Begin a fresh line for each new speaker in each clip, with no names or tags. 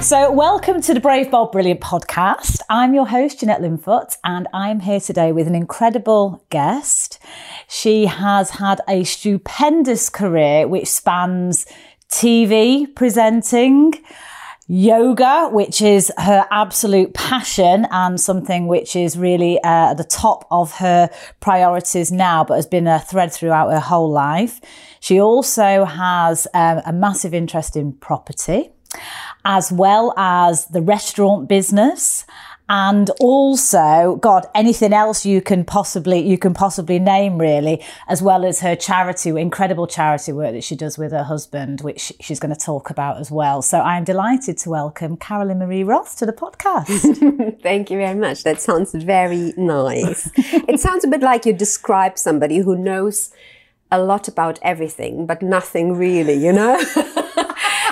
So, welcome to the Brave, Bold, Brilliant podcast. I'm your host, Jeanette Linfoot, and I'm here today with an incredible guest. She has had a stupendous career which spans TV presenting, yoga, which is her absolute passion and something which is really uh, at the top of her priorities now, but has been a thread throughout her whole life. She also has um, a massive interest in property as well as the restaurant business. And also god anything else you can possibly you can possibly name really as well as her charity incredible charity work that she does with her husband which she's going to talk about as well. So i'm delighted to welcome carolyn marie roth to the podcast.
Thank you very much. That sounds very nice. It sounds a bit like you describe somebody who knows a lot about everything but nothing really you know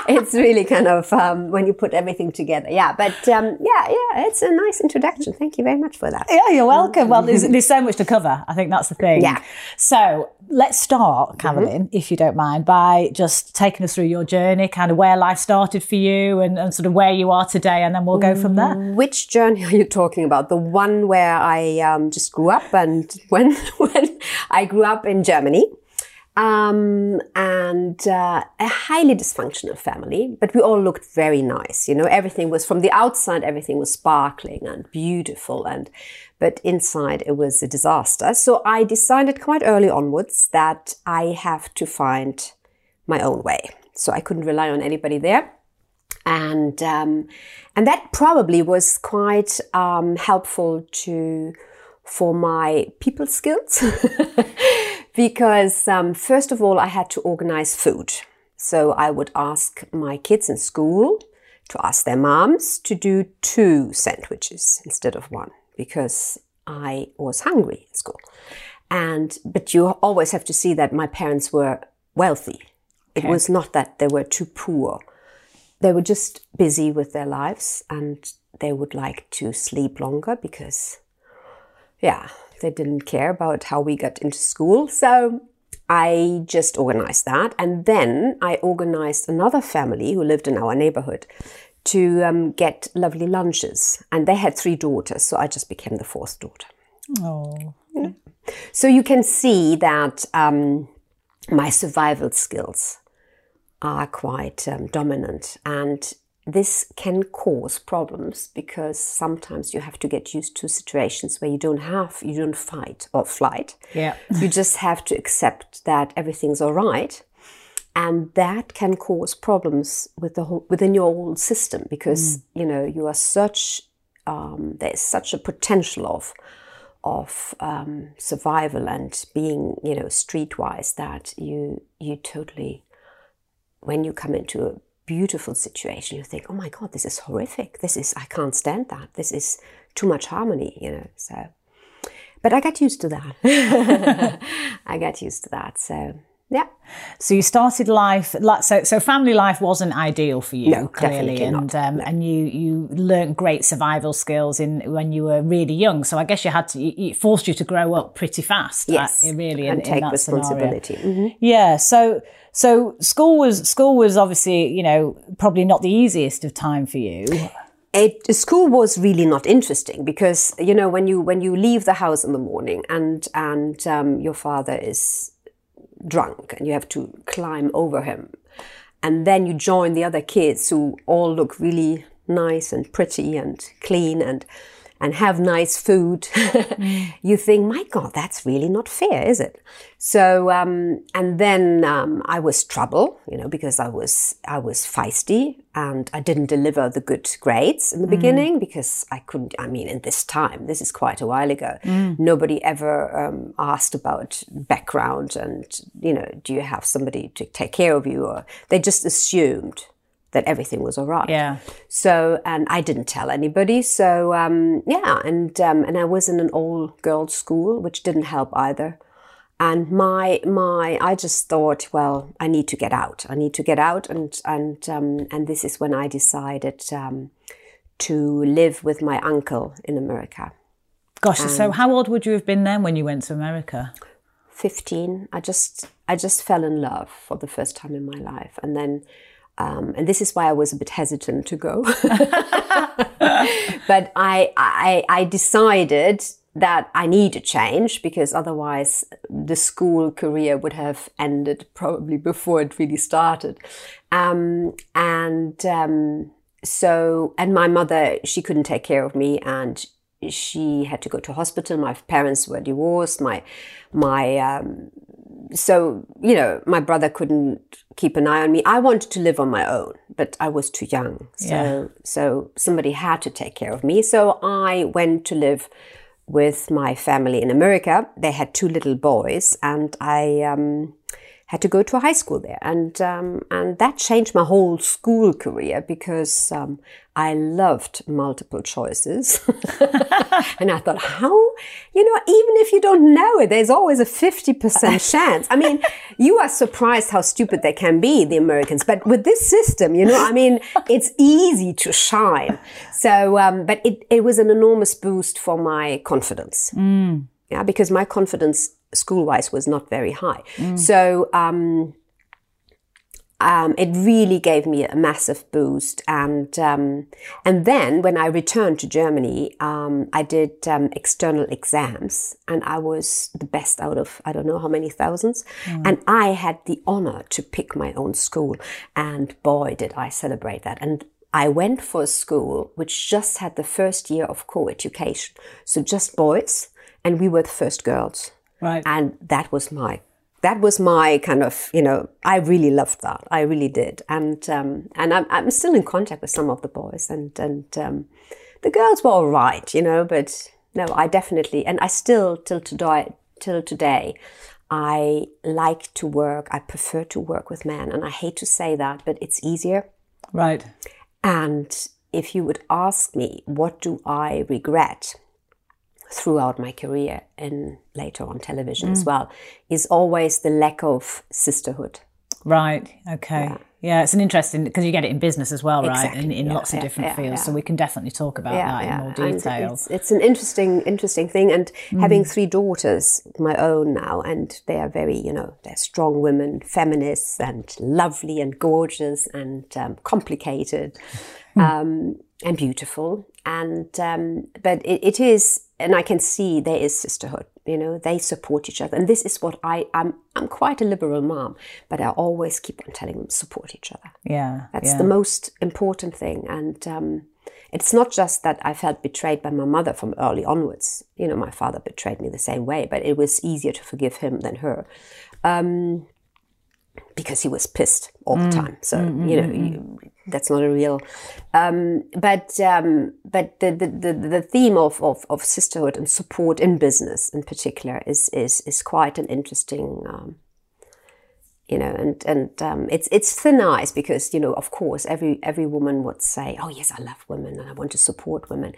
it's really kind of um, when you put everything together. Yeah, but um, yeah, yeah, it's a nice introduction. Thank you very much for that.
Yeah, you're welcome. Well, there's, there's so much to cover. I think that's the thing.
Yeah.
So let's start, Carolyn, mm-hmm. if you don't mind, by just taking us through your journey, kind of where life started for you and, and sort of where you are today, and then we'll go from there.
Which journey are you talking about? The one where I um, just grew up and when when I grew up in Germany. Um, and uh, a highly dysfunctional family, but we all looked very nice. You know, everything was from the outside, everything was sparkling and beautiful, and but inside it was a disaster. So I decided quite early onwards that I have to find my own way. So I couldn't rely on anybody there, and um, and that probably was quite um, helpful to for my people skills. because um, first of all, I had to organize food. So I would ask my kids in school to ask their moms to do two sandwiches instead of one because I was hungry in school. And but you always have to see that my parents were wealthy. It was not that they were too poor. They were just busy with their lives and they would like to sleep longer because yeah, they didn't care about how we got into school. So I just organized that. And then I organized another family who lived in our neighborhood to um, get lovely lunches. And they had three daughters. So I just became the fourth daughter.
Oh.
So you can see that um, my survival skills are quite um, dominant. And this can cause problems because sometimes you have to get used to situations where you don't have you don't fight or flight
yeah
you just have to accept that everything's all right and that can cause problems with the whole within your whole system because mm. you know you are such um, there's such a potential of of um, survival and being you know streetwise that you you totally when you come into a beautiful situation, you think, oh my God, this is horrific. This is, I can't stand that. This is too much harmony, you know. So, but I got used to that. I got used to that. So, yeah.
So you started life so. So family life wasn't ideal for you,
no,
clearly,
and
um,
no.
and you you learned great survival skills in when you were really young. So I guess you had to. It forced you to grow up pretty fast.
Yes,
uh, really,
and
in,
take
in
responsibility.
Mm-hmm. Yeah. So so school was school was obviously you know probably not the easiest of time for you.
It, school was really not interesting because you know when you when you leave the house in the morning and and um, your father is drunk and you have to climb over him and then you join the other kids who all look really nice and pretty and clean and and have nice food, mm. you think, my God, that's really not fair, is it? So, um, and then um, I was trouble, you know, because I was I was feisty and I didn't deliver the good grades in the mm. beginning because I couldn't. I mean, in this time, this is quite a while ago, mm. nobody ever um, asked about background and you know, do you have somebody to take care of you, or they just assumed that everything was all right.
Yeah.
So, and I didn't tell anybody. So, um, yeah, and um, and I was in an all girls school, which didn't help either. And my my, I just thought, well, I need to get out. I need to get out, and and um, and this is when I decided um, to live with my uncle in America.
Gosh, so how old would you have been then when you went to America?
15 i just i just fell in love for the first time in my life and then um, and this is why i was a bit hesitant to go but I, I i decided that i need a change because otherwise the school career would have ended probably before it really started um, and um, so and my mother she couldn't take care of me and she had to go to hospital. My parents were divorced. My, my, um, so, you know, my brother couldn't keep an eye on me. I wanted to live on my own, but I was too young. So,
Yeah.
so somebody had to take care of me. So I went to live with my family in America. They had two little boys and I, um, had to go to a high school there, and um, and that changed my whole school career because um, I loved multiple choices, and I thought, how you know, even if you don't know it, there's always a fifty percent chance. I mean, you are surprised how stupid they can be, the Americans, but with this system, you know, I mean, it's easy to shine. So, um, but it it was an enormous boost for my confidence. Yeah, because my confidence school wise was not very high. So um, um, it really gave me a massive boost. And um, and then when I returned to Germany, um, I did um, external exams, and I was the best out of I don't know how many thousands. And I had the honor to pick my own school, and boy, did I celebrate that! And I went for a school which just had the first year of co-education, so just boys, and we were the first girls
Right.
and that was my that was my kind of you know I really loved that. I really did. And um, and I'm, I'm still in contact with some of the boys and and um, the girls were all right you know but no I definitely and I still till today till today I like to work. I prefer to work with men. And I hate to say that but it's easier.
Right.
and if you would ask me, what do I regret throughout my career and later on television as well, is always the lack of sisterhood.
Right. Okay. Yeah, it's an interesting because you get it in business as well, right? In,
Exactly,
in
yeah,
lots of different
yeah,
fields.
yeah.
So we can definitely talk about that in more detail.
It's, it's an interesting, interesting thing. And
Mm.
having three daughters, my own now, and they are very, you know, they're strong women, feminists, and lovely and gorgeous and um, complicated
Hmm.
um, and beautiful. And um, but it, it is, and I can see there is sisterhood. You know, they support each other, and this is what I. I'm. I'm quite a liberal mom, but I always keep on telling them support each other.
yeah.
That's
yeah.
the most important thing. And um, it's not just that I felt betrayed by my mother from early onwards. You know, my father betrayed me the same way, but it was easier to forgive him than her. Um, because he was pissed all the time. So, you know, you, that's not a real. Um, but um, but the, the, the, the theme of, of, of sisterhood and support in business in particular is, is, is quite an interesting um, you know, and and um, it's it's thin ice because you know, of course, every every woman would say, "Oh yes, I love women and I want to support women."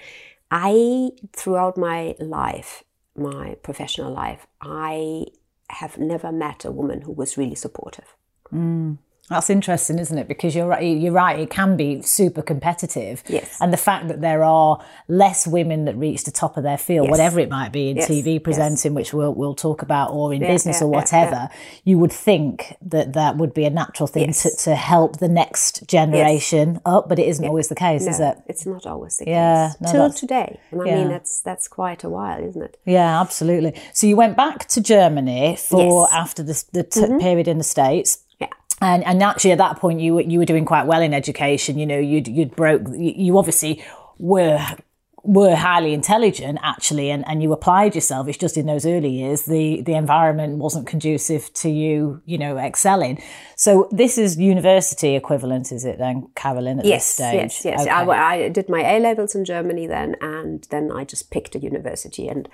I throughout my life, my professional life, I have never met a woman who was really supportive. Mm.
That's interesting, isn't it? Because you're right. You're right. It can be super competitive.
Yes.
And the fact that there are less women that reach the top of their field,
Yes.
whatever it might be in
Yes,
TV
yes.
presenting, which we'll we'll talk about, or in
Yeah,
business
yeah,
or
yeah,
whatever, you would think that that would be a natural thing
Yes.
to, to help the next generation up, but it isn't always the case, is it?
It's not always the
Yeah,
case
no,
till today, and I mean that's that's quite a while, isn't it?
Yeah, absolutely. So you went back to Germany for
Yes. Mm-hmm.
after the, the t- period in the States. And and actually at that point you were you were doing quite well in education. You know, you'd you'd broke you you obviously were were highly intelligent actually and, and you applied yourself. It's just in those early years the the environment wasn't conducive to you, you know, excelling. So this is university equivalent, is it then, Carolyn, at
Yes,
this stage?
yes, yes.
Okay.
I, I did my A levels in Germany then, and then I just picked a university, and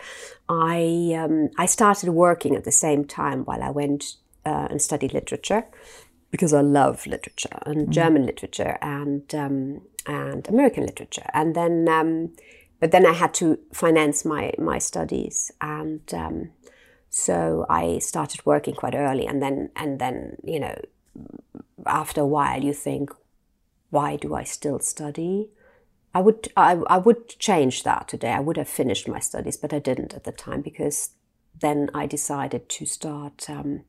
I um, I started working at the same time while I went uh, and studied literature, because I love literature and German literature and um, and American literature. And then, um, but then I had to finance my my studies, and um, so I started working quite early. And then and then you know, after a while, you think, why do I still study? I would I, I would change that today. I would have finished my studies, but I didn't at the time because then I decided to start um,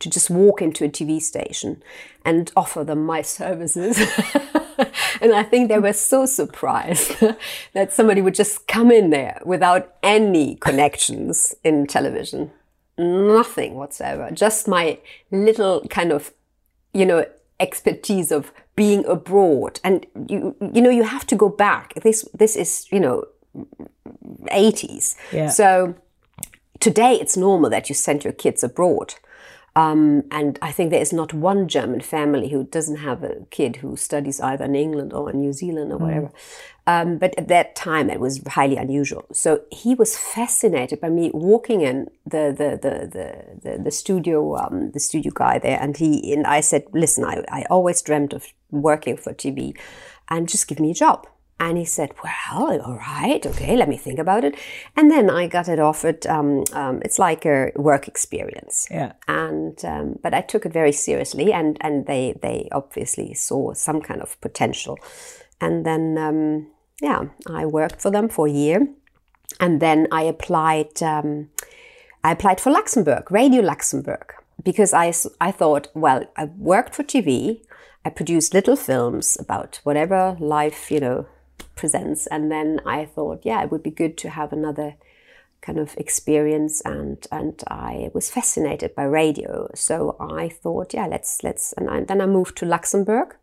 to just walk into a TV station and offer them my services. and I think they were so surprised that somebody would just come in there without any connections in television, nothing whatsoever, just my little kind of, you know, expertise of being abroad. And you you know you have to go back. This this is you know 80s
Yeah.
so today it's normal that you send your kids abroad um, and I think there is not one German family who doesn't have a kid who studies either in England or in New Zealand or whatever. Um, but at that time, it was highly unusual. So he was fascinated by me walking in the the the the, the, the studio um, the studio guy there, and he and I said, "Listen, I, I always dreamt of working for TV, and just give me a job." And he said, "Well, all right, okay, let me think about it." And then I got it offered. Um, um, it's like a work experience,
Yeah.
and um, but I took it very seriously, and and they they obviously saw some kind of potential, and then um, yeah, I worked for them for a year, and then I applied. Um, I applied for Luxembourg, Radio Luxembourg, because I I thought, well, I worked for TV, I produced little films about whatever life you know presents, and then I thought, yeah, it would be good to have another kind of experience. And and I was fascinated by radio. So I thought yeah let's let's and I, then I moved to Luxembourg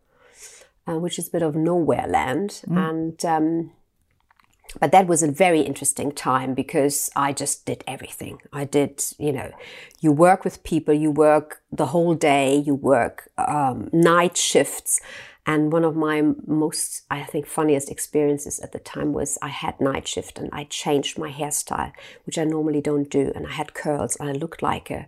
uh, which is a bit of nowhere land. And um, but that was a very interesting time because I just did everything. I did, you know, you work with people, you work the whole day, you work um, night shifts. And one of my most, I think, funniest experiences at the time was I had night shift and I changed my hairstyle, which I normally don't do. And I had curls and I looked like a,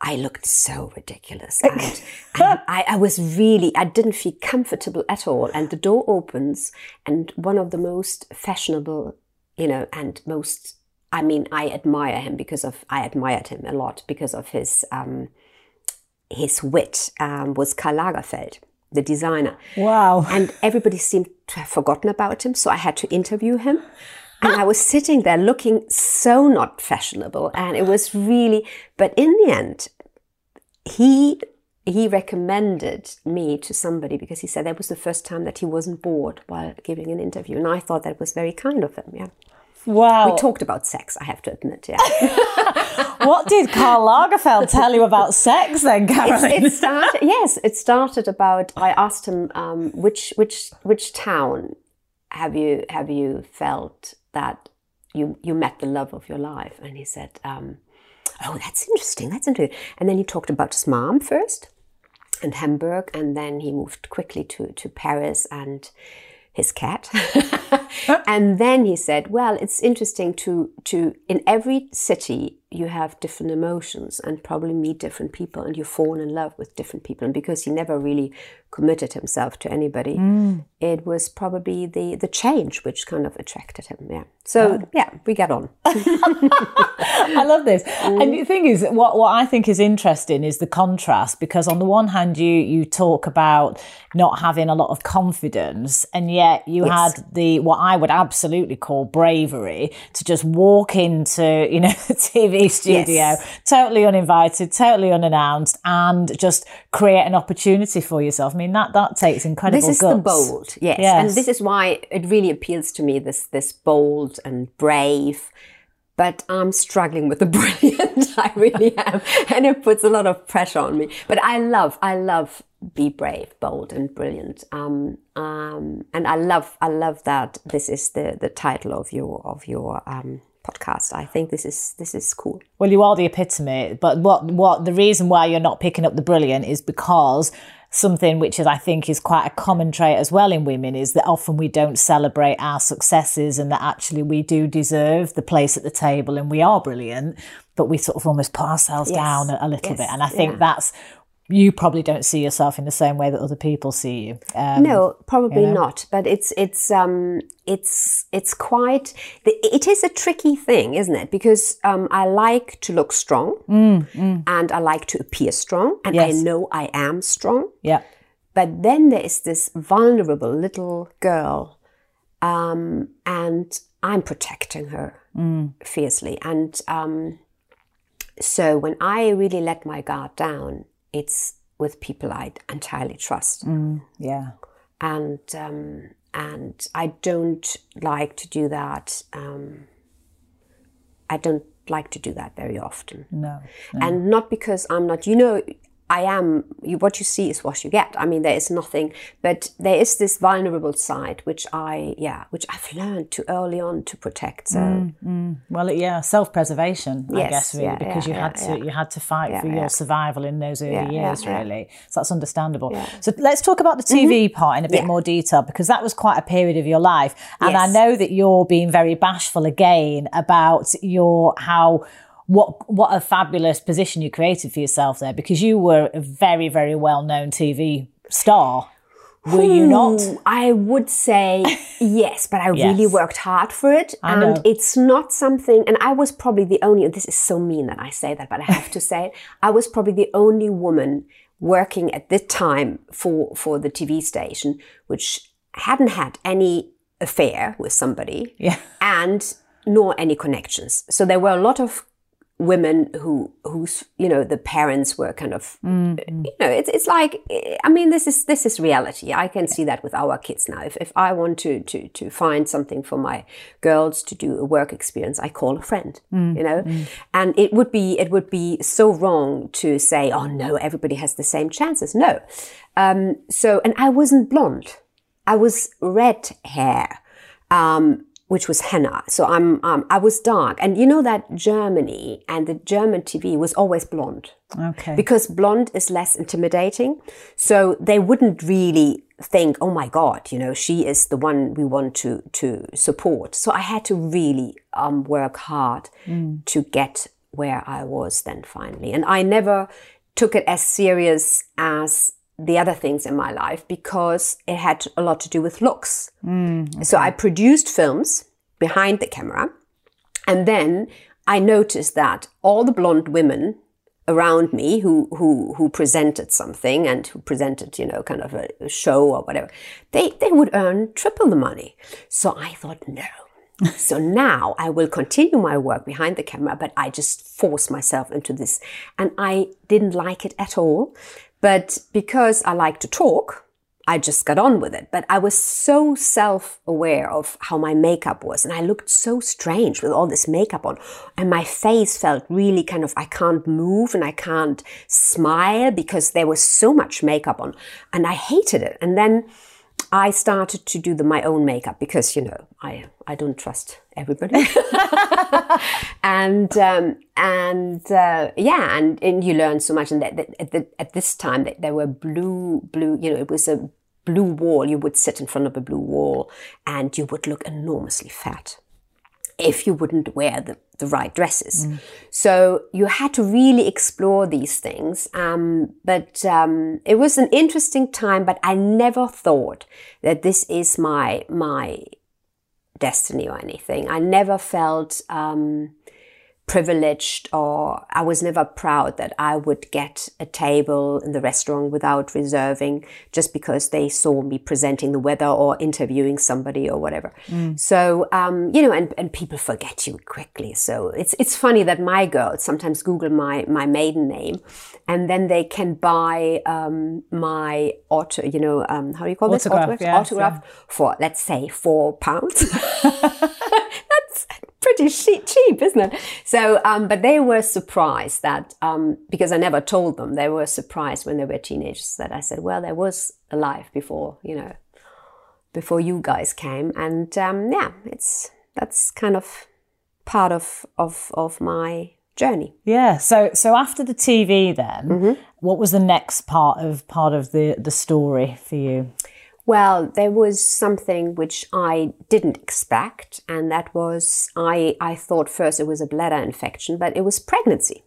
I looked so ridiculous. And, and I, I was really, I didn't feel comfortable at all. And the door opens, and one of the most fashionable, you know, and most, I mean, I admire him because of, I admired him a lot because of his, um, his wit, um, was Karl Lagerfeld, the designer.
Wow.
And everybody seemed to have forgotten about him. So I had to interview him. And I was sitting there looking so not fashionable. And it was really, but in the end, he he recommended me to somebody because he said that was the first time that he wasn't bored while giving an interview. And I thought that was very kind of him. Yeah.
Wow.
We talked about sex, I have to admit. Yeah.
what did Karl Lagerfeld tell you about sex then, Caroline?
it started yes it started about i asked him um, which which which town have you have you felt that you you met the love of your life and he said um, oh that's interesting that's interesting and then he talked about his mom first and hamburg and then he moved quickly to to paris and his cat. And then he said well it's interesting to to in every city you have different emotions and probably meet different people and you fall in love with different people. And because he never really committed himself to anybody mm. it was probably the the change which kind of attracted him. Yeah. So yeah. we get on.
I love this. And the thing is, what, what I think is interesting is the contrast because on the one hand, you you talk about not having a lot of confidence, and yet you
Yes.
had the what I would absolutely call bravery to just walk into you know the TV studio,
Yes.
totally uninvited, totally unannounced, and just create an opportunity for yourself. I mean that that takes incredible.
this is
guts.
the bold yes.
Yes.
and this is why it really appeals to me this this bold and brave but i'm struggling with the brilliant i really am and it puts a lot of pressure on me but i love i love be brave bold and brilliant um, um, and i love i love that this is the the title of your of your um, podcast i think this is this is cool
Well, you are the epitome, but what what the reason why you're not picking up the brilliant is because something which is I think is quite a common trait as well in women is that often we don't celebrate our successes and that actually we do deserve the place at the table and we are brilliant, but we sort of almost put ourselves down a, a little
Yes.
bit. And I think
Yeah.
that's you probably don't see yourself in the same way that other people see you. Um,
no, probably
you know?
not. But it's it's um it's it's quite it is a tricky thing, isn't it? Because um, I like to look strong, and I like to appear strong, and I
Mm,
know I am strong.
yeah.
But then there is this vulnerable little girl, um, and I'm protecting her fiercely. And um, so when I really let my guard down, it's with people I entirely trust,
Yeah.
and um, and I don't like to do that. Um, I don't like to do that very often
No.
and not because I'm not, you know, I am, you, what you see is what you get. I mean, there is nothing, but there is this vulnerable side, which I, yeah, which I've learned too early on to protect. So, mm, mm.
Well, yeah, self-preservation, I guess, really,
yeah,
because
yeah,
you had
yeah,
to you had to fight for your survival in those early years, really. So that's understandable. So let's talk about the TV mm-hmm. part in a bit more detail because that was quite a period of your life, and I know that you're being very bashful again about your how. What what a fabulous position you created for yourself there because you were a very very well known TV star, were you not?
I would say yes, but I really worked hard for it. and
know.
it's not something, and I was probably the only, and this is so mean that I say that, but I have to say it. I was probably the only woman working at this time for, for the TV station, which hadn't had any affair with somebody
Yeah.
and nor any connections. So there were a lot of women who whose you know the parents were kind of you know it's it's like I mean this is this is reality. I can see that with our kids now. If if I want to to to find something for my girls to do a work experience, I call a friend, you know, and it would be it would be so wrong to say oh no everybody has the same chances. No, um, so and I wasn't blonde. I was red hair, um, which was henna. So I'm, um, I was dark. And you know that Germany and the German TV was always blonde
Okay.
because blonde is less intimidating. So they wouldn't really think, oh my God, you know, she is the one we want to, to support. So I had to really um, work hard to get where I was then finally. And I never took it as serious as the other things in my life because it had a lot to do with looks. Mm, so I produced films behind the camera. And then I noticed that all the blonde women around me who, who, who presented something and who presented, you know, kind of a, a show or whatever, they, they would earn triple the money. So I thought, no. so now I will continue my work behind the camera, but I just forced myself into this. And I didn't like it at all. But because I like to talk, I just got on with it. But I was so self aware of how my makeup was. And I looked so strange with all this makeup on. And my face felt really kind of, I can't move and I can't smile because there was so much makeup on. And I hated it. And then I started to do the, my own makeup because, you know, I, I don't trust everybody. and um, and uh, yeah, and, and you learn so much. And that, that at, the, at this time, that there were blue, blue. You know, it was a blue wall. You would sit in front of a blue wall, and you would look enormously fat if you wouldn't wear the, the right dresses. So you had to really explore these things. Um, but um, it was an interesting time, but I never thought that this is my, my destiny or anything. I never felt um, privileged or I was never proud that I would get a table in the restaurant without reserving just because they saw me presenting the weather or interviewing somebody or whatever. So, um, you know, and, and people forget you quickly. So it's, it's funny that my girls sometimes Google my, my maiden name and then they can buy, um, my auto, you know, um, how do you call this?
Autograph, yes,
autograph for, let's say, four pounds. Pretty cheap, cheap, isn't it? So, um, but they were surprised that, um, because I never told them, they were surprised when they were teenagers that I said, well, there was a life before, you know, before you guys came. And, um, yeah, it's, that's kind of part of, of, of my journey.
Yeah. So so after the TV, then
Mm-hmm.
what was the next part of part of the the story for you?
Well, there was something which I didn't expect, and that was I, I thought first it was a bladder infection, but it was pregnancy.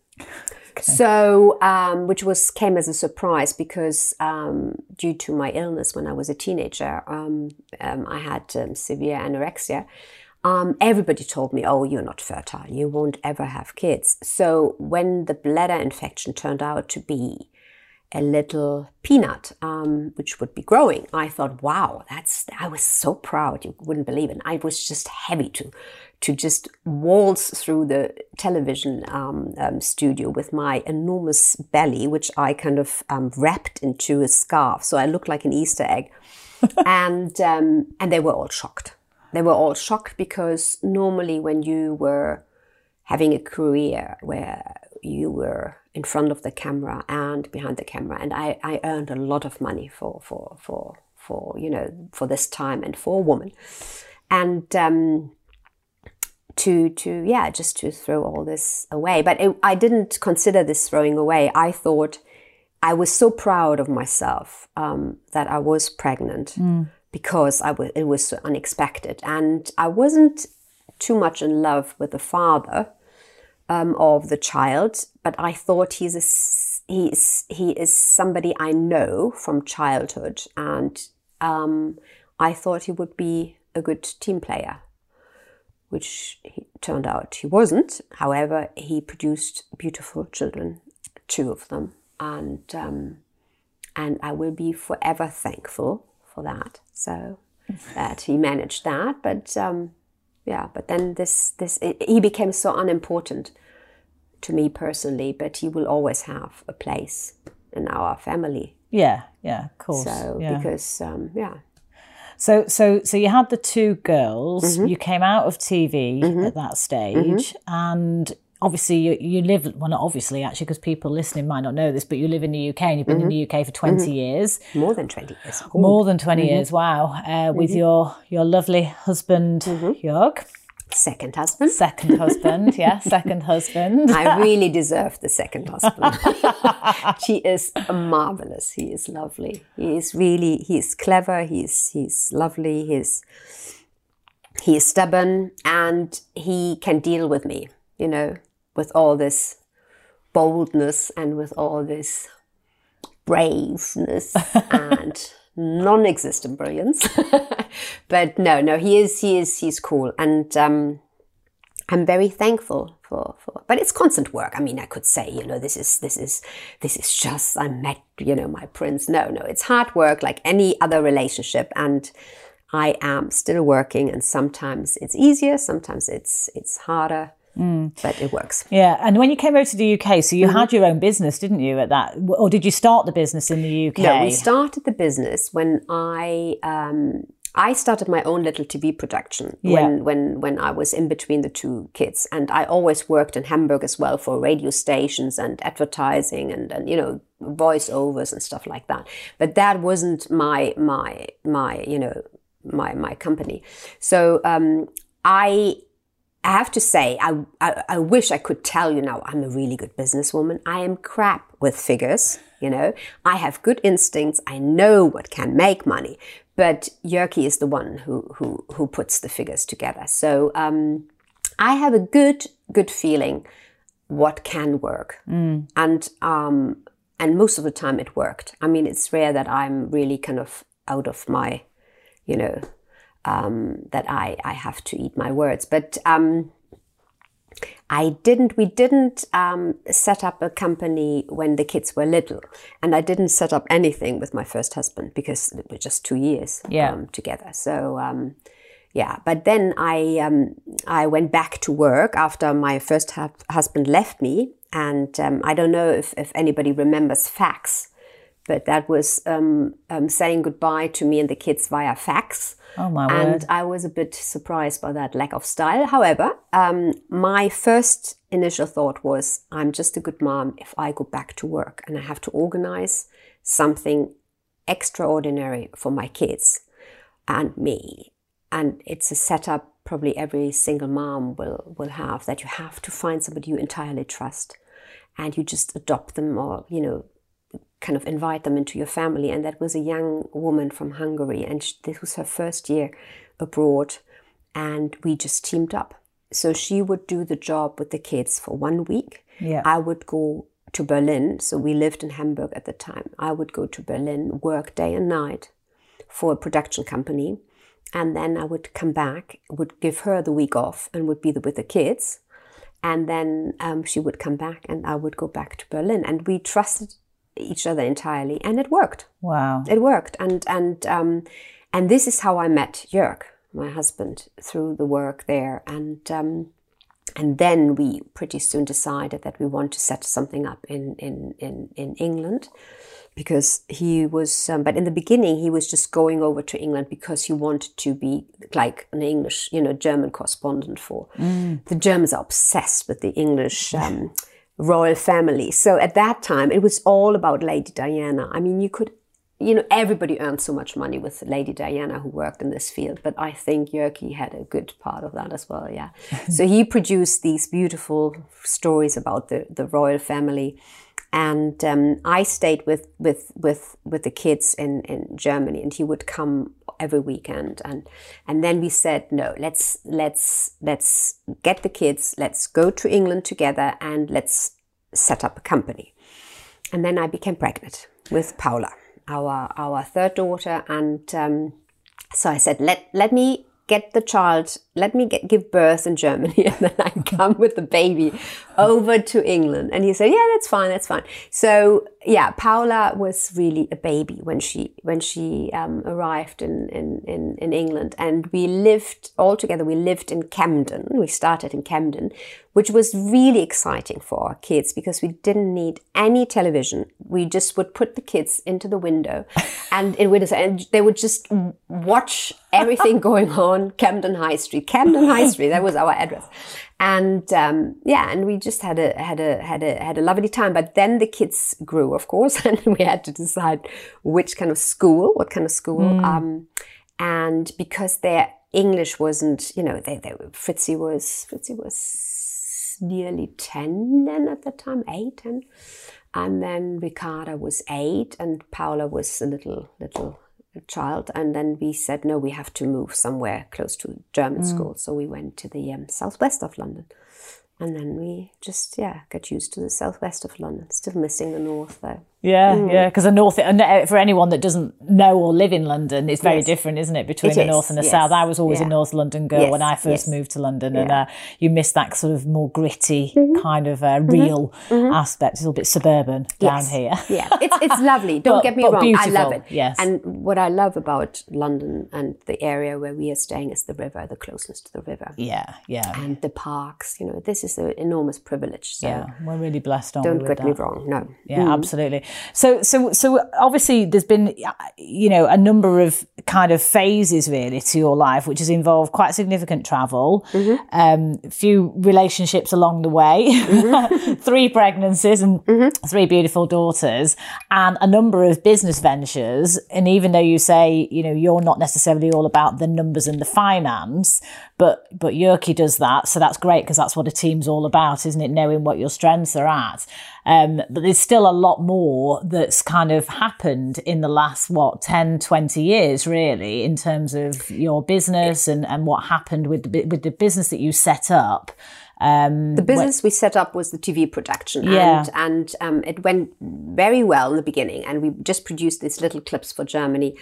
So, um, which was came as a surprise because um, due to my illness when I was a teenager, um, um I had um, severe anorexia. Um, everybody told me, "Oh, you're not fertile. You won't ever have kids." So when the bladder infection turned out to be a little peanut, um, which would be growing. I thought, wow, that's, I was so proud. You wouldn't believe it. I was just heavy to, to just waltz through the television um, um, studio with my enormous belly, which I kind of um, wrapped into a scarf. So I looked like an Easter egg. and, um, and they were all shocked. They were all shocked because normally when you were having a career where you were in front of the camera and behind the camera. And I, I earned a lot of money for, for, for, for, you know, for this time and for a woman. And, um, to, to, yeah, just to throw all this away. But it, I didn't consider this throwing away. I thought I was so proud of myself, um, that I was pregnant mm. because I was, it was so unexpected. And I wasn't too much in love with the father um, of the child, but I thought he's a, he is he is somebody I know from childhood, and um, I thought he would be a good team player, which he, turned out he wasn't. However, he produced beautiful children, two of them, and um, and I will be forever thankful for that. So that he managed that, but um, yeah, but then this this it, he became so unimportant to me personally, but he will always have a place in our family.
Yeah, yeah, of course.
So
yeah.
because um, yeah.
So so so you had the two girls. Mm-hmm. You came out of TV mm-hmm. at that stage, mm-hmm. and obviously you, you live well not obviously actually because people listening might not know this but you live in the uk and you've been mm-hmm. in the uk for 20 mm-hmm. years
more than 20 years
Ooh. more than 20 mm-hmm. years wow uh, with mm-hmm. your your lovely husband jörg
Second husband.
Second husband, yeah, second husband.
I really deserve the second husband. he is marvelous. He is lovely. He is really, he is clever. He's, he's lovely. He's, he is stubborn and he can deal with me, you know, with all this boldness and with all this braveness and non-existent brilliance. but no, no, he is, he is, he's cool. And, um, I'm very thankful for, for, but it's constant work. I mean, I could say, you know, this is, this is, this is just, I met, you know, my prince. No, no, it's hard work like any other relationship. And I am still working and sometimes it's easier, sometimes it's, it's harder. Mm. But it works.
Yeah. And when you came over to the UK, so you mm-hmm. had your own business, didn't you, at that? Or did you start the business in the UK?
No, we started the business when I. Um, I started my own little TV production yeah. when, when, when I was in between the two kids. And I always worked in Hamburg as well for radio stations and advertising and, and you know, voiceovers and stuff like that. But that wasn't my, my, my, you know, my, my company. So, um, I, I have to say, I, I, I, wish I could tell you now I'm a really good businesswoman. I am crap with figures, you know. I have good instincts. I know what can make money. But Jörki is the one who, who, who puts the figures together. So um, I have a good, good feeling what can work. Mm. And, um, and most of the time it worked. I mean, it's rare that I'm really kind of out of my, you know, um, that I, I have to eat my words. But um, I didn't, we didn't um, set up a company when the kids were little. And I didn't set up anything with my first husband because it was just two years
yeah.
Um, together. So, um, yeah, but then I, um, I went back to work after my first hu- husband left me. And I don't know if, if anybody remembers fax, but that was saying goodbye to me and the kids via fax.
Oh my
and
word.
I was a bit surprised by that lack of style. However, um, my first initial thought was, I'm just a good mom if I go back to work and I have to organize something extraordinary for my kids and me. And it's a setup probably every single mom will, will have that you have to find somebody you entirely trust and you just adopt them or, you know, kind of invite them into your family. And that was a young woman from Hungary, and she, this was her first year abroad, and we just teamed up. So she would do the job with the kids for one week.
Yeah.
I would go to Berlin. So we lived in Hamburg at the time. I would go to Berlin, work day and night for a production company. And then I would come back, would give her the week off, and would be with the kids. And then um, she would come back, and I would go back to Berlin. And we trusted each other entirely, and it worked.
Wow.
It worked, and and um, and this is how I met Jörg, my husband, through the work there, and um, and then we pretty soon decided that we want to set something up in in in, in England because he was um, but in the beginning he was just going over to england because he wanted to be like an english you know german correspondent for mm. the germans are obsessed with the english um, royal family. So at that time it was all about lady diana. I mean you could you know everybody earned so much money with lady diana who worked in this field but i think Jörg had a good part of that as well yeah. So he produced these beautiful stories about the, the royal family. And um, I stayed with with with with the kids in in Germany, and he would come every weekend, and and then we said no, let's let's let's get the kids, let's go to England together, and let's set up a company, and then I became pregnant with Paula, our our third daughter, and um, so I said let let me get the child, let me get, give birth in Germany and then I come with the baby over to England. And he said, yeah, that's fine. That's fine. So yeah, Paula was really a baby when she, when she um, arrived in, in, in, in England and we lived all together. We lived in Camden. We started in Camden, which was really exciting for our kids because we didn't need any television. We just would put the kids into the window and it would, and they would just watch everything going on Camden High Street. Camden High Street, that was our address. And um, yeah, and we just had a had a had a had a lovely time. But then the kids grew, of course, and we had to decide which kind of school, what kind of school. Mm. Um, and because their English wasn't, you know, they, they Fritzi was Fritzi was nearly 10 then at the time, 8, 10. And then Ricarda was 8 and Paula was a little, little child. And then we said, no, we have to move somewhere close to German mm. school. So we went to the um, southwest of London. And then we just, yeah, got used to the southwest of London. Still missing the north though.
Yeah, mm. yeah, because the north, for anyone that doesn't know or live in London, it's very yes. different, isn't it, between it the north and the yes. south? I was always yeah. a North London girl yes. when I first moved to London, yeah. and uh, you miss that sort of more gritty mm-hmm. kind of uh, mm-hmm. real mm-hmm. aspect. It's a little bit suburban down here.
yeah, it's, it's lovely. Don't but, get me wrong,
beautiful.
I love it.
Yes,
and what I love about London and the area where we are staying is the river, the closeness to the river.
Yeah, yeah,
and the parks. You know, this is an enormous privilege. So
yeah, we're really blessed. On
don't get me wrong. No.
Yeah, mm. absolutely. So, so so obviously there's been you know a number of kind of phases really to your life which has involved quite significant travel mm-hmm. um, a few relationships along the way mm-hmm. three pregnancies and mm-hmm. three beautiful daughters and a number of business ventures and even though you say you know you're not necessarily all about the numbers and the finance but but Jyrki does that so that's great because that's what a team's all about isn't it knowing what your strengths are at um, but there's still a lot more that's kind of happened in the last, what, 10, 20 years, really, in terms of your business and, and what happened with the, with the business that you set up.
Um, the business we set up was the TV production,
yeah.
and, and um, it went very well in the beginning. And we just produced these little clips for Germany,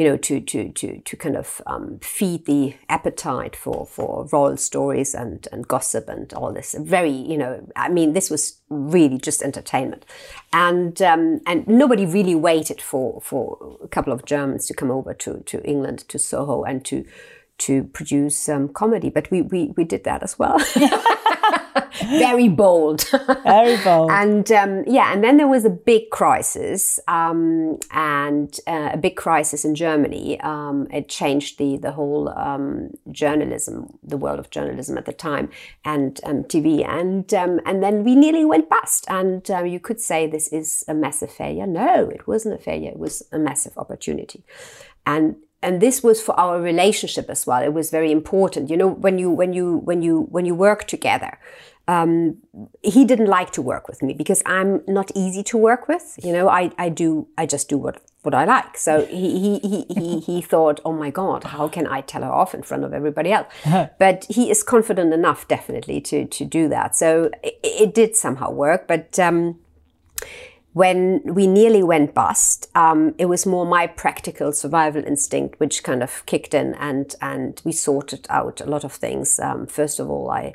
you know, to to to to kind of um, feed the appetite for for royal stories and and gossip and all this. Very, you know, I mean, this was really just entertainment, and um, and nobody really waited for for a couple of Germans to come over to to England to Soho and to to produce um, comedy, but we, we, we did that as well. Very bold.
Very bold.
and um, yeah, and then there was a big crisis, um, and uh, a big crisis in Germany. Um, it changed the the whole um, journalism, the world of journalism at the time, and um, TV, and and then we nearly went bust. And uh, you could say this is a massive failure. No, it wasn't a failure. It was a massive opportunity. And and this was for our relationship as well. It was very important. You know when you when you when you when you work together um, he didn't like to work with me because i'm not easy to work with. You know i, I do i just do what what i like. So he he, he, he, he thought oh my god how can i tell her off in front of everybody else? But he is confident enough definitely to to do that. So it, it did somehow work. But um, when we nearly went bust, um, it was more my practical survival instinct which kind of kicked in, and and we sorted out a lot of things. Um, first of all, I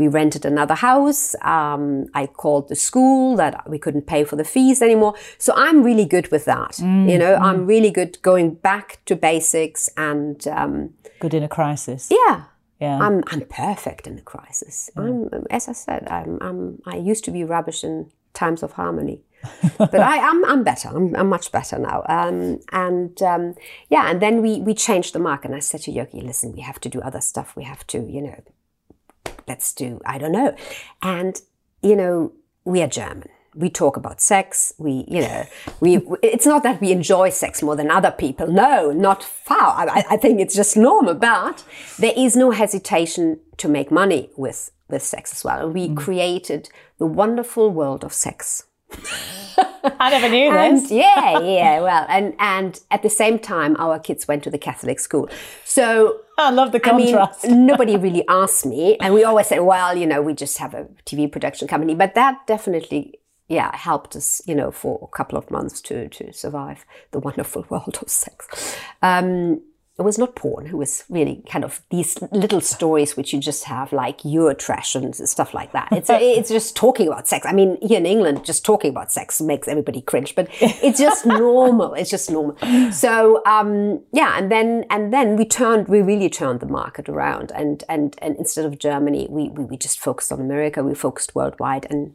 we rented another house. Um, I called the school that we couldn't pay for the fees anymore. So I'm really good with that.
Mm,
you know, I'm really good going back to basics and um,
Good in a crisis.
yeah.
Yeah.
I'm I'm perfect in a crisis. I'm as I said, I'm, I'm I used to be rubbish in times of harmony. but I, I'm, I'm better. I'm, I'm much better now. Um, and um, yeah, and then we, we changed the mark. And I said to Yogi, listen, we have to do other stuff. We have to, you know, let's do, I don't know. And, you know, we are German. We talk about sex. We, you know, we, it's not that we enjoy sex more than other people. No, not far. I, I think it's just normal, but there is no hesitation to make money with, with sex as well. We created the wonderful world of sex.
I never knew
And
this.
yeah, yeah, well, and and at the same time, our kids went to the Catholic school, so
I love the
I mean,
contrast.
nobody really asked me, and we always said, well, you know, we just have a TV production company, but that definitely, yeah, helped us, you know, for a couple of months to to survive the wonderful world of sex. Um, it was not porn. It was really kind of these little stories which you just have, like your trash and stuff like that. It's it's just talking about sex. I mean, here in England, just talking about sex makes everybody cringe, but it's just normal. It's just normal. So um, yeah, and then and then we turned, we really turned the market around, and and and instead of Germany, we we, we just focused on America. We focused worldwide, and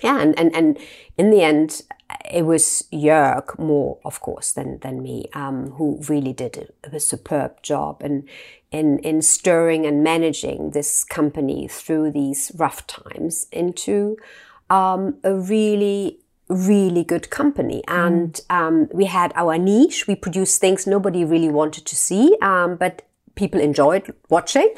yeah, and, and, and in the end, it was Jörg more, of course, than, than me, um, who really did a, a superb job in, in, in stirring and managing this company through these rough times into um, a really, really good company. And um, we had our niche. We produced things nobody really wanted to see, um, but people enjoyed watching.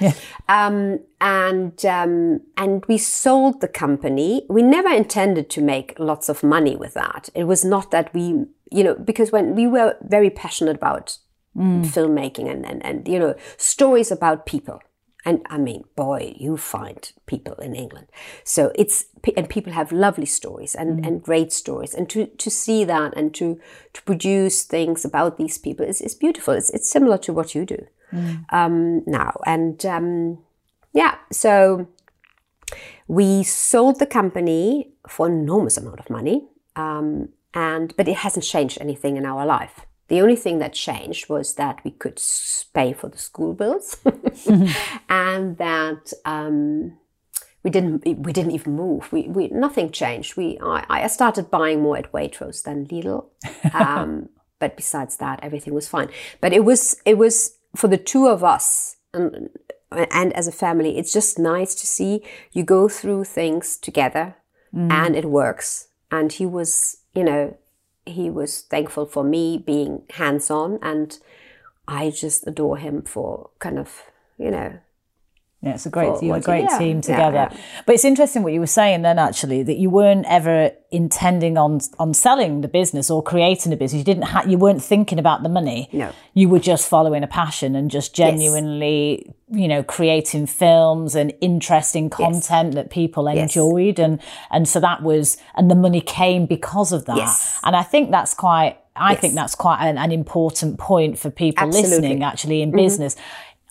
Um, and um, and we sold the company. We never intended to make lots of money with that. It was not that we, you know, because when we were very passionate about filmmaking and, and and you know stories about people. And I mean, boy, you find people in England. So it's and people have lovely stories and, and great stories. And to, to see that and to to produce things about these people is, is beautiful. It's it's similar to what you do um, now. And um, yeah, so we sold the company for an enormous amount of money, um, and but it hasn't changed anything in our life. The only thing that changed was that we could pay for the school bills, and that um, we didn't we didn't even move. We, we nothing changed. We I, I started buying more at Waitrose than Lidl, um, but besides that, everything was fine. But it was it was for the two of us and and as a family, it's just nice to see you go through things together mm. and it works. And he was, you know, he was thankful for me being hands on, and I just adore him for kind of, you know,
Yeah, it's a great, you're a great
yeah,
team together.
yeah.
But it's interesting what you were saying then, actually, that you weren't ever intending on on selling the business or creating a business. You didn't, ha- you weren't thinking about the money.
No.
you were just following a passion and just genuinely, you know, creating films and interesting content that people enjoyed, and and so that was, and the money came because of that.
Yes.
And I think that's quite. I
Yes.
think that's quite an, an important point for people
Absolutely. Mm-hmm.
listening, actually, in business.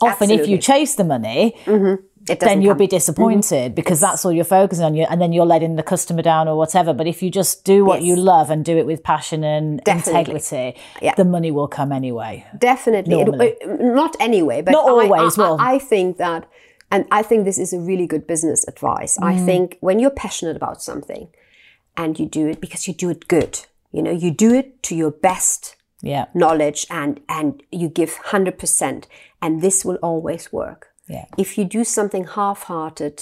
Often, if you chase the money,
it doesn't
then you'll
come.
be disappointed because that's all you're focusing on, you, and then you're letting the customer down or whatever. But if you just do what
Yes.
you love and do it with passion and
Definitely.
integrity,
Yeah.
the money will come anyway.
Definitely. It- uh, not anyway, but
Not always,
I,
well.
I, I think that, and I think this is a really good business advice. I
Mm.
think when you're passionate about something and you do it because you do it good, you know, you do it to your best
Yeah,
knowledge and, and you give 100%, and this will always work.
yeah,
If you do something half hearted,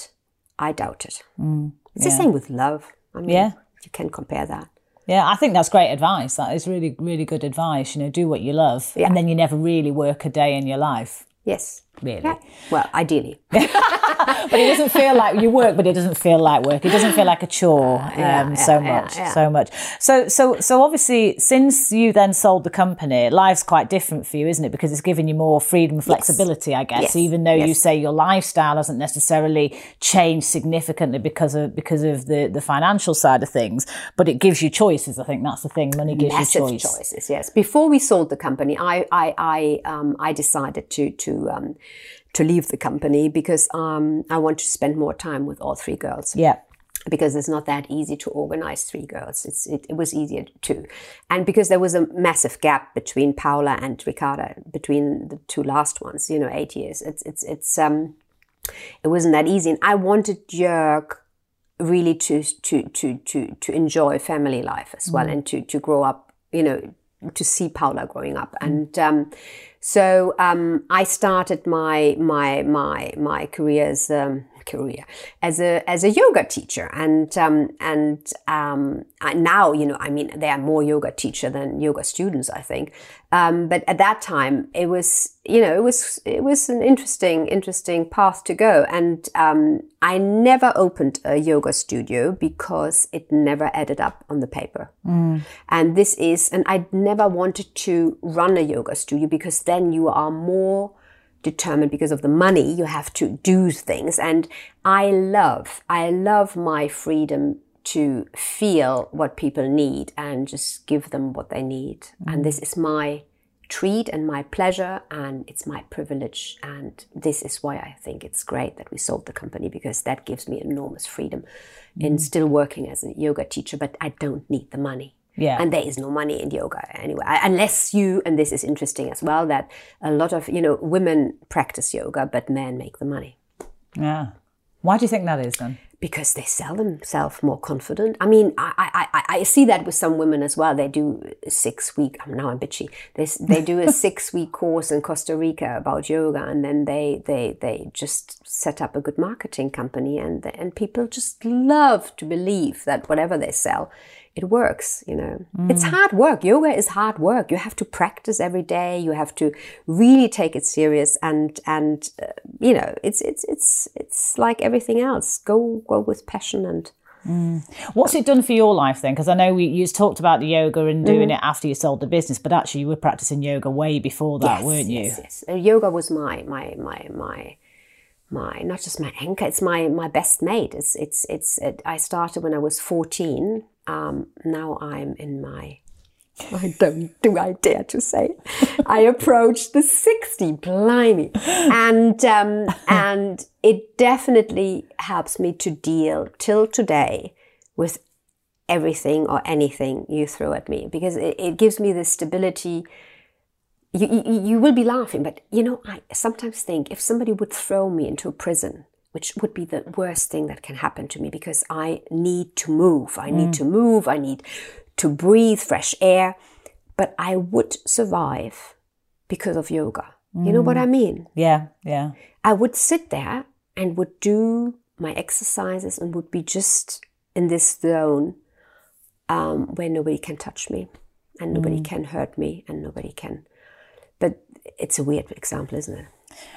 I doubt it. it's the same with love. I mean,
Mm. Yeah.
you can compare that.
yeah. I think that's great advice. That is really, really good advice. You know, do what you love,
Yeah.
and then you never really work a day in your life.
Yes.
Really.
Yeah. Well, ideally.
but it doesn't feel like you work, but it doesn't feel like work. It doesn't feel like a chore um,
yeah,
so
yeah,
much,
yeah.
so much. So, so, so obviously, since you then sold the company, life's quite different for you, isn't it? Because it's given you more freedom and flexibility, I guess.
Yes.
Even though you say your lifestyle hasn't necessarily changed significantly because of because of the the financial side of things, but it gives you choices. I think that's the thing. Money gives
massive
you choice.
choices. Yes. Before we sold the company, I I I um, I decided to to um, to leave the company because um, I want to spend more time with all three girls.
Yeah.
because it's not that easy to organize three girls. It's, it, it was easier too. And because there was a massive gap between Paula and Ricarda, between the two last ones, you know, eight years. It's, it's, it's, um, it wasn't that easy. And I wanted Jörg really to, to, to, to, to enjoy family life as well and to, to grow up, you know, to see Paula growing up. And, um, so, um, I started my, my, my, my career as, um, career as a as a yoga teacher. And um and um I, now you know i mean there are more yoga teacher than yoga students i think. Um but at that time it was you know it was it was an interesting interesting path to go. And um i never opened a yoga studio because it never added up on the paper. And this is and i never wanted to run a yoga studio because then you are more determined because of the money you have to do things. And i love i love my freedom to feel what people need and just give them what they need. And mm-hmm. this is my treat and my pleasure and it's my privilege. And this is why i think it's great that we sold the company because that gives me enormous freedom in mm-hmm. still working as a yoga teacher but i don't need the money
Yeah.
and there is no money in yoga anyway, unless you, and this is interesting as well, that a lot of, you know, women practice yoga, but men make the money
Yeah. Why do you think that is then?
because they sell themselves more confident. I mean, I, I, I, I see that with some women as well. They do a six week, I'm now I'm bitchy. They, they do a six week course in Costa Rica about yoga and then they, they, they just set up a good marketing company and, and people just love to believe that whatever they sell, it works, you know. It's hard work. Yoga is hard work. You have to practice every day. You have to really take it serious and and uh, you know, it's it's it's it's like everything else. Go go with passion and
What's it done for your life then? Because I know we, you talked about the yoga and doing
Mm-hmm.
it after you sold the business, but actually you were practicing yoga way before that, weren't you?
Yes, yes. Uh, yoga was my my my my my not just my anchor. It's my my best mate. It's it's it's. It, I started when I was fourteen. Um, now I'm in my. I don't do I dare to say. I approached the sixty. Blimey, and um, and it definitely helps me to deal till today with everything or anything you throw at me because it, it gives me the stability you, you, you will be laughing, but you know, I sometimes think if somebody would throw me into a prison, which would be the worst thing that can happen to me because I need to move. I need mm. to move. I need to breathe fresh air, but I would survive because of yoga. You know what I mm. mean?
Yeah, yeah.
I would sit there and would do my exercises and would be just in this zone um, where nobody can touch me and nobody mm. can hurt me and nobody can. It's a weird example, isn't it?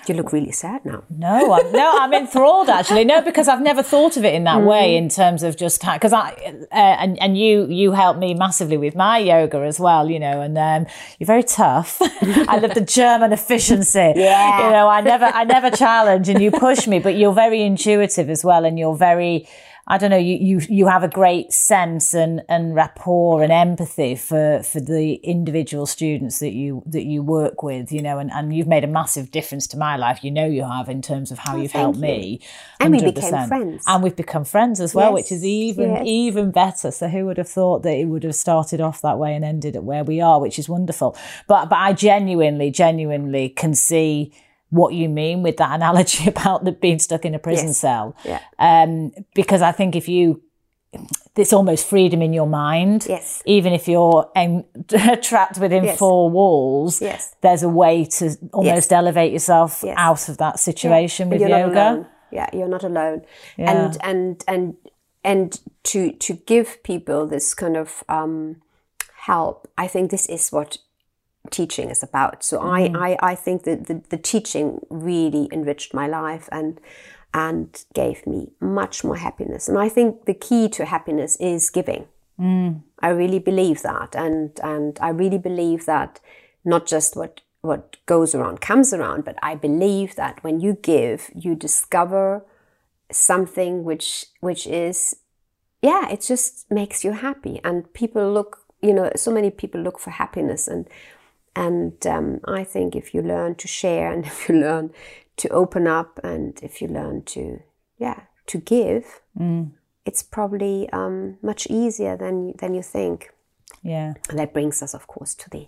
You look really sad now.
No, I'm, no, I'm enthralled actually. No, because I've never thought of it in that way in terms of just because I uh, and and you you helped me massively with my yoga as well, you know, and um, you're very tough. I love the German efficiency.
Yeah.
you know, I never I never challenge, and you push me, but you're very intuitive as well, and you're very. I don't know. You, you you have a great sense and, and rapport and empathy for, for the individual students that you that you work with. You know, and, and you've made a massive difference to my life. You know, you have in terms of how oh, you've
Oh,
helped
you.
me.
And we became friends.
And we've become friends as well, which is even
yes.
even better. So who would have thought that it would have started off that way and ended at where we are, which is wonderful. But but I genuinely, genuinely can see what you mean with that analogy about the being stuck in a prison
Yes.
cell.
Yeah.
Um, because I think if you it's almost freedom in your mind.
Yes.
Even if you're um, trapped within
Yes.
four walls,
Yes.
there's a way to almost elevate yourself
Yes.
out of that situation with
you're
yoga.
Yeah, you're not alone. Yeah. And and and and to to give people this kind of um, help, I think this is what teaching is about. So I, mm-hmm. I I think that the, the teaching really enriched my life and and gave me much more happiness. And I think the key to happiness is giving. Mm. I really believe that, and and I really believe that not just what what goes around comes around, but I believe that when you give, you discover something which which is yeah, it just makes you happy, and people look. You know, so many people look for happiness, and and um, I think if you learn to share, and if you learn to open up, and if you learn to yeah to give, it's probably um, much easier than than you think.
Yeah.
And that brings us, of course, to the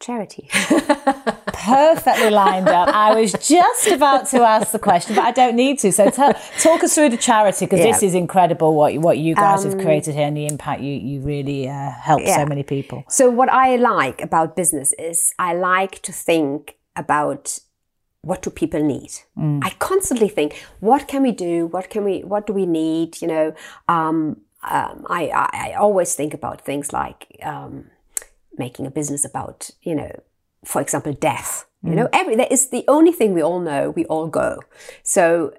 charity.
Perfectly lined up. I was just about to ask the question, but I don't need to. So tell, talk us through the charity because this is incredible what what you guys have created here and the impact you you really uh, help so many people.
so, what I like about business is I like to think about what do people need. I constantly think, what can we do? What can we? What do we need? You know, um, um, I, I I always think about things like um, making a business about you know, for example, death. You mm. know, every that is the only thing we all know. We all go. So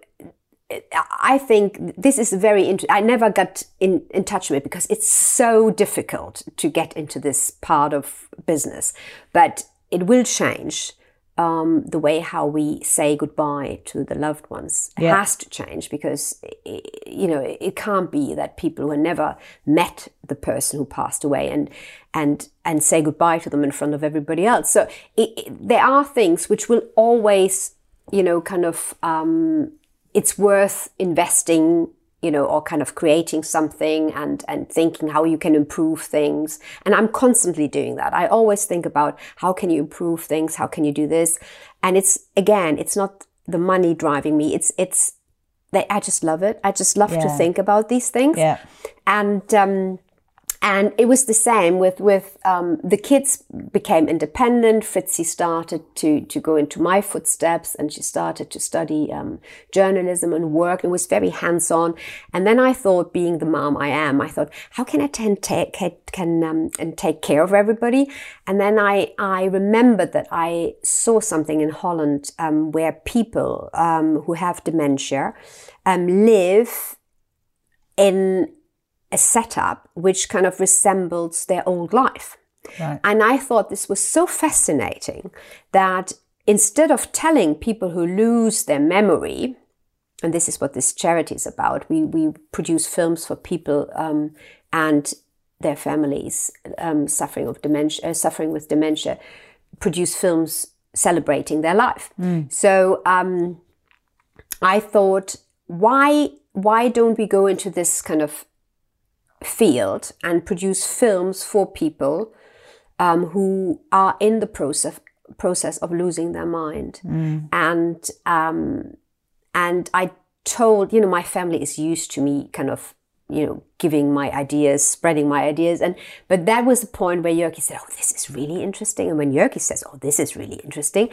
I think this is very interesting. I never got in, in touch with it because it's so difficult to get into this part of business. But it will change um, the way how we say goodbye to the loved ones.
Yeah.
has to change because, you know, it can't be that people who have never met the person who passed away and and and say goodbye to them in front of everybody else. So it, it- there are things which will always, you know, kind of um, it's worth investing you know or kind of creating something and and thinking how you can improve things. And i'm constantly doing that. I always think about how can you improve things? How can you do this? And it's again it's not the money driving me. It's it's they, i just love it. I just love to think about these things.
Yeah.
and um, and it was the same with with um, the kids became independent. Fritzi started to to go into my footsteps, and she started to study um, journalism and work. and was very hands on. And then I thought, being the mom I am, I thought, how can I ten- take can um, and take care of everybody? And then I I remembered that I saw something in Holland um, where people um, who have dementia um, live in a setup which kind of resembles their old life.
Right.
And I thought this was so fascinating that instead of telling people who lose their memory, and this is what this charity is about, we, we produce films for people um, and their families um, suffering of dementia, uh, suffering with dementia, produce films celebrating their life. So um, I thought, why why don't we go into this kind of field and produce films for people um, who are in the process process of losing their mind. And um, and I told you know my family is used to me kind of you know giving my ideas spreading my ideas. And but that was the point where Jörgi said oh this is really interesting. And when Jörgi says oh this is really interesting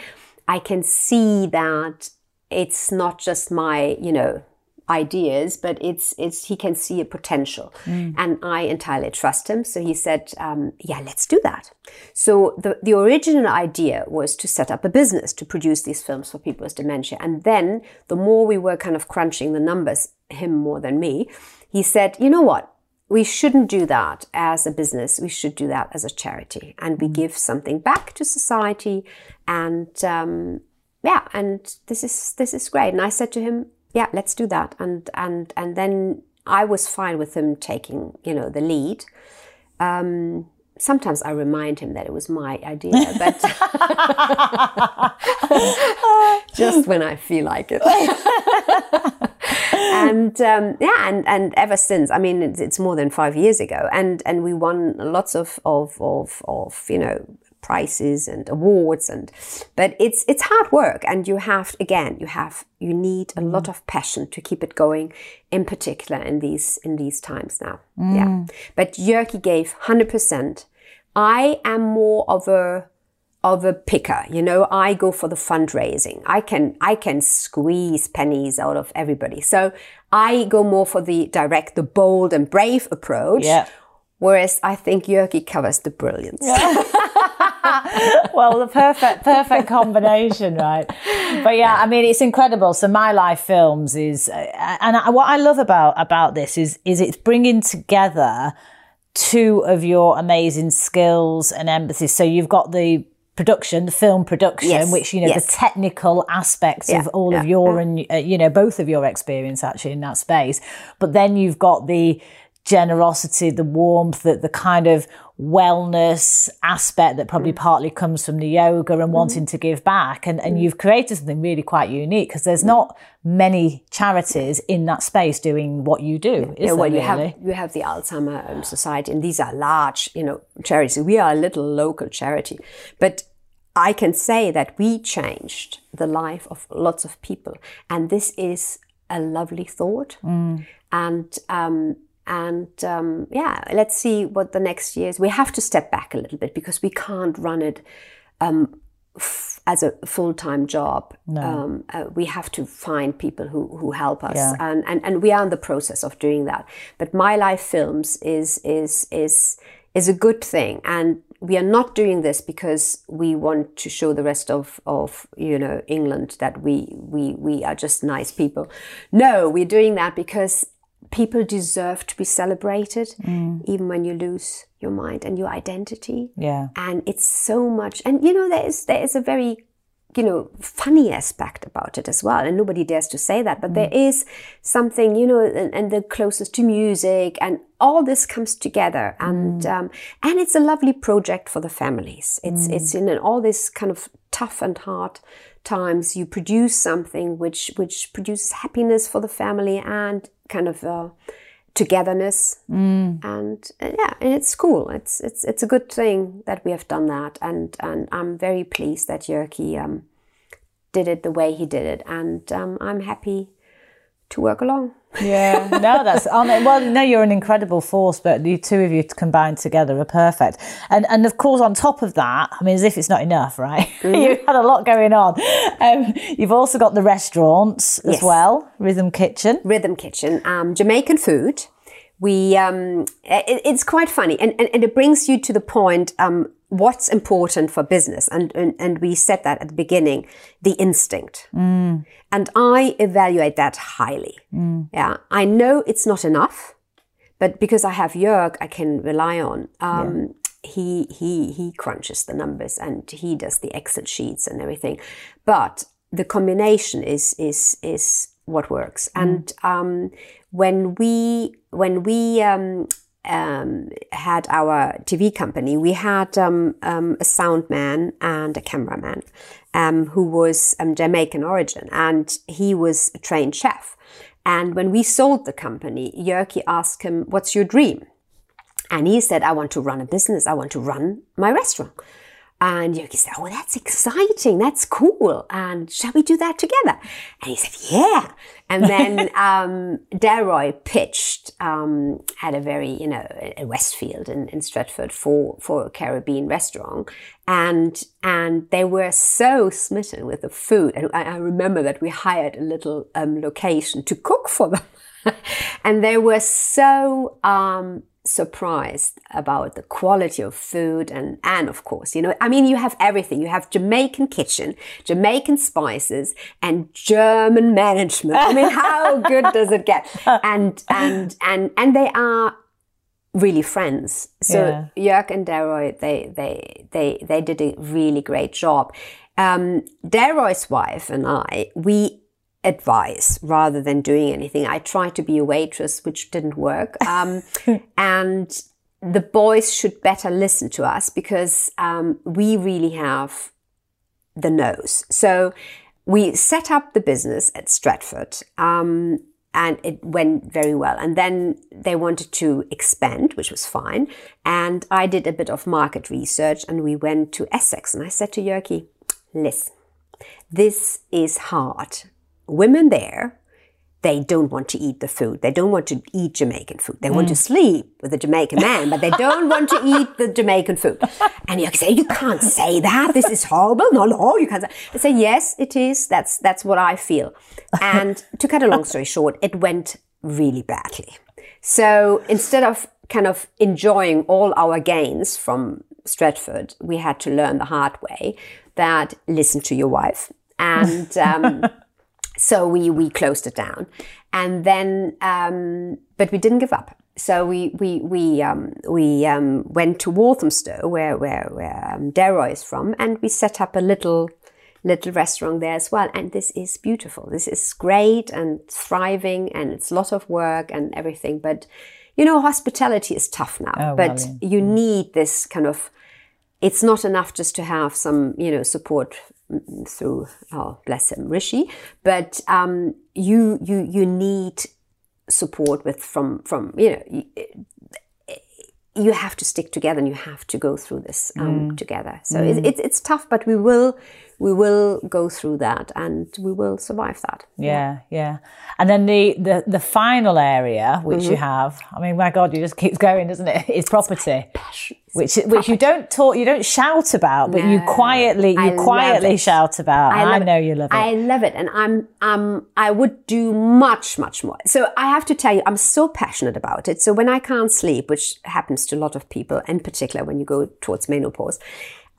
I can see that it's not just my you know ideas, but it's it's he can see a potential, and I entirely trust him. So he said, um, "Yeah, let's do that." So the the original idea was to set up a business to produce these films for people with dementia, and then the more we were kind of crunching the numbers, him more than me, he said, "You know what?" We shouldn't do that as a business. We should do that as a charity, and we give something back to society. And um, yeah, and this is this is great. And I said to him, yeah, let's do that. And and and then I was fine with him taking, you know, the lead. Um, sometimes I remind him that it was my idea, but just when I feel like it. and um, yeah, and, and ever since, I mean, it's, it's more than five years ago, and and we won lots of of of, of you know prizes and awards and but it's it's hard work and you have again you have you need a lot mm. of passion to keep it going in particular in these in these times now. Mm. Yeah. But Jörgi gave 100% I am more of a of a picker you know I go for the fundraising. I can I can squeeze pennies out of everybody. So I go more for the direct the bold and brave approach
Yeah.
Whereas I think Jörgi covers the brilliance.
well, the perfect perfect combination, right? But yeah, I mean, it's incredible. So my life films is, uh, and I, what I love about about this is is it's bringing together two of your amazing skills and empathy. So you've got the production, the film production,
Yes,
which you know
yes.
the technical aspects
Yeah,
of all of
yeah,
your and uh, you know both of your experience actually in that space. But then you've got the generosity, the warmth, that the kind of wellness aspect that
Mm.
probably partly comes from the yoga and wanting to give back. And,
Mm.
and you've created something really quite unique because there's not many charities in that space doing what you do. Is
Yeah, well,
there
you have you have the Alzheimer um, Society, and these are large, you know, charities. We are a little local charity, but I can say that we changed the life of lots of people, and this is a lovely thought. And um, and um, yeah, let's see what the next years. We have to step back a little bit because we can't run it um, f- as a full time job. Um, uh, we have to find people who, who help us,
Yeah.
and, and and we are in the process of doing that. But My Life Films is is is is a good thing, and we are not doing this because we want to show the rest of of you know England that we we we are just nice people. No, we're doing that because people deserve to be celebrated, mm. even when you lose your mind and your identity.
Yeah.
and it's so much and you know there is there is a very you know funny aspect about it as well and nobody dares to say that but mm. there is something you know and, and the closest to music and all this comes together and mm. um, and it's a lovely project for the families. It's it's in all this kind of tough and hard times you produce something which which produces happiness for the family and kind of uh, togetherness. And uh, yeah and it's cool. It's it's it's a good thing that we have done that. And and i'm very pleased that Jörgi um did it the way he did it. And um, i'm happy to work along
Yeah, no, that's I mean, well. No, you're an incredible force, but the two of you combined together are perfect. And and of course, on top of that, I mean, as if it's not enough, right? you've had a lot going on. Um, you've also got the restaurants as
Yes.
well, Rhythm Kitchen.
rhythm kitchen um, jamaican food we um, it, it's quite funny and, and, and it brings you to the point um, what's important for business and, and and we said that at the beginning the instinct. And i evaluate that highly. Yeah i know it's not enough but because i have jörg i can rely on. Um, he he he crunches the numbers and he does the excel sheets and everything. But the combination is is is what works. And um, when we when we um, um, had our TV company, we had um, um, a sound man and a cameraman um, who was um, Jamaican origin, and he was a trained chef. And when we sold the company, Jörgi asked him, "What's your dream?" And he said, I want to run a business. I want to run my restaurant. And Yogi said, Oh, that's exciting. That's cool. And shall we do that together? And he said, Yeah. And then um, Daroy pitched um, at a very, you know, Westfield in, in Stratford for, for a Caribbean restaurant. And and they were so smitten with the food. And I, I remember that we hired a little um, location to cook for them. and they were so um, surprised about the quality of food and and of course you know i mean you have everything. You have jamaican kitchen jamaican spices and german management. I mean how good does it get? And and and and they are really friends. So Jörg and Deroy they they they they did a really great job. Um Daroy's wife and I we advise rather than doing anything. I tried to be a waitress, which didn't work. Um, and the boys should better listen to us because um, we really have the nose. So we set up the business at Stratford. Um, and it went very well. And then they wanted to expand, which was fine. And I did a bit of market research and we went to Essex. And I said to Jörgi, listen, this is hard women there, they don't want to eat the food. They don't want to eat Jamaican food. They want to sleep with a Jamaican man, but they don't want to eat the Jamaican food. And you say, you can't say that. This is horrible. No, no, you can't. Say. I say, yes, it is. That's that's what I feel. And to cut a long story short, it went really badly. So instead of kind of enjoying all our gains from Stratford, we had to learn the hard way that listen to your wife. And um, so we, we closed it down. And then, um, but we didn't give up. So we we we um, we um, went to Walthamstow, where where where um, Darrow is from, and we set up a little little restaurant there as well. And this is beautiful. This is great and thriving, and it's a lot of work and everything. But you know, hospitality is tough now.
Oh,
but
well,
you need this kind of. It's not enough just to have some, you know, support mm, through, oh, bless him, Rishi, but um, you you you need support with from from you know. You, you have to stick together and you have to go through this um, together. So it, it's it's tough, but we will we will go through that and we will survive that.
Yeah, yeah. And then the the, the final area which you have, I mean, my God, it just keeps going, doesn't it? Is property, which which you don't talk, you don't shout about, but you quietly you
love
quietly shout about. I,
love
know
it.
you love it.
I love it, and I'm um I would do much much more. So I have to tell you, I'm so passionate about it. So when I can't sleep, which happens to a lot of people, in particular when you go towards menopause.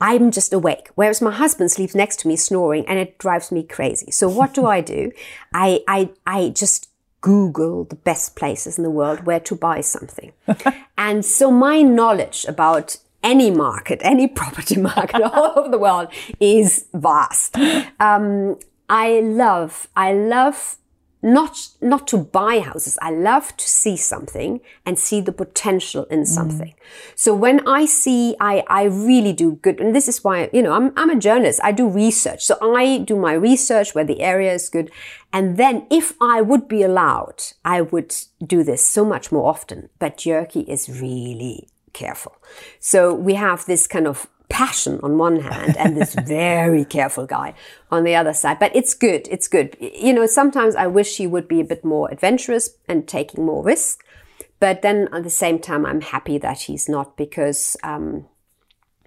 I'm just awake, whereas my husband sleeps next to me snoring and it drives me crazy. So what do I do? I, I, I just Google the best places in the world where to buy something. and so my knowledge about any market, any property market all over the world is vast. Um, I love, I love not not to buy houses. I love to see something and see the potential in mm. something. So when I see, I I really do good, and this is why you know I'm I'm a journalist. I do research, so I do my research where the area is good, and then if I would be allowed, I would do this so much more often. But Jörgi is really careful. So we have this kind of passion on one hand and this very careful guy on the other side. But it's good. It's good. You know, sometimes I wish he would be a bit more adventurous and taking more risk. But then at the same time, I'm happy that he's not because, um,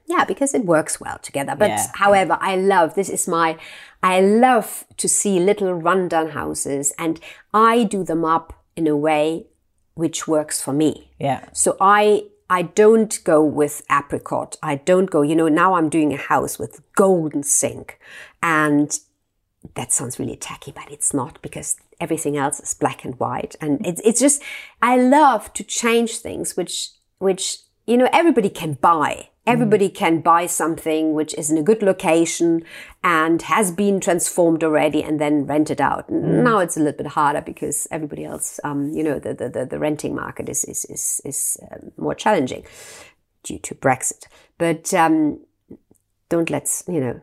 yeah, because it works well together. But
Yeah.
however, I love, this is my, I love to see little rundown houses and I do them up in a way which works for me.
yeah.
So I I don't go with apricot. I don't go, you know, now I'm doing a house with golden sink. And that sounds really tacky, but it's not because everything else is black and white. And it's it's just I love to change things which which you know everybody can buy. Everybody can buy something which is in a good location and has been transformed already and then rent it out. Now it's a little bit harder because everybody else, um, you know, the, the, the, the renting market is, is, is, is um, more challenging due to Brexit. But um, don't let's, you know,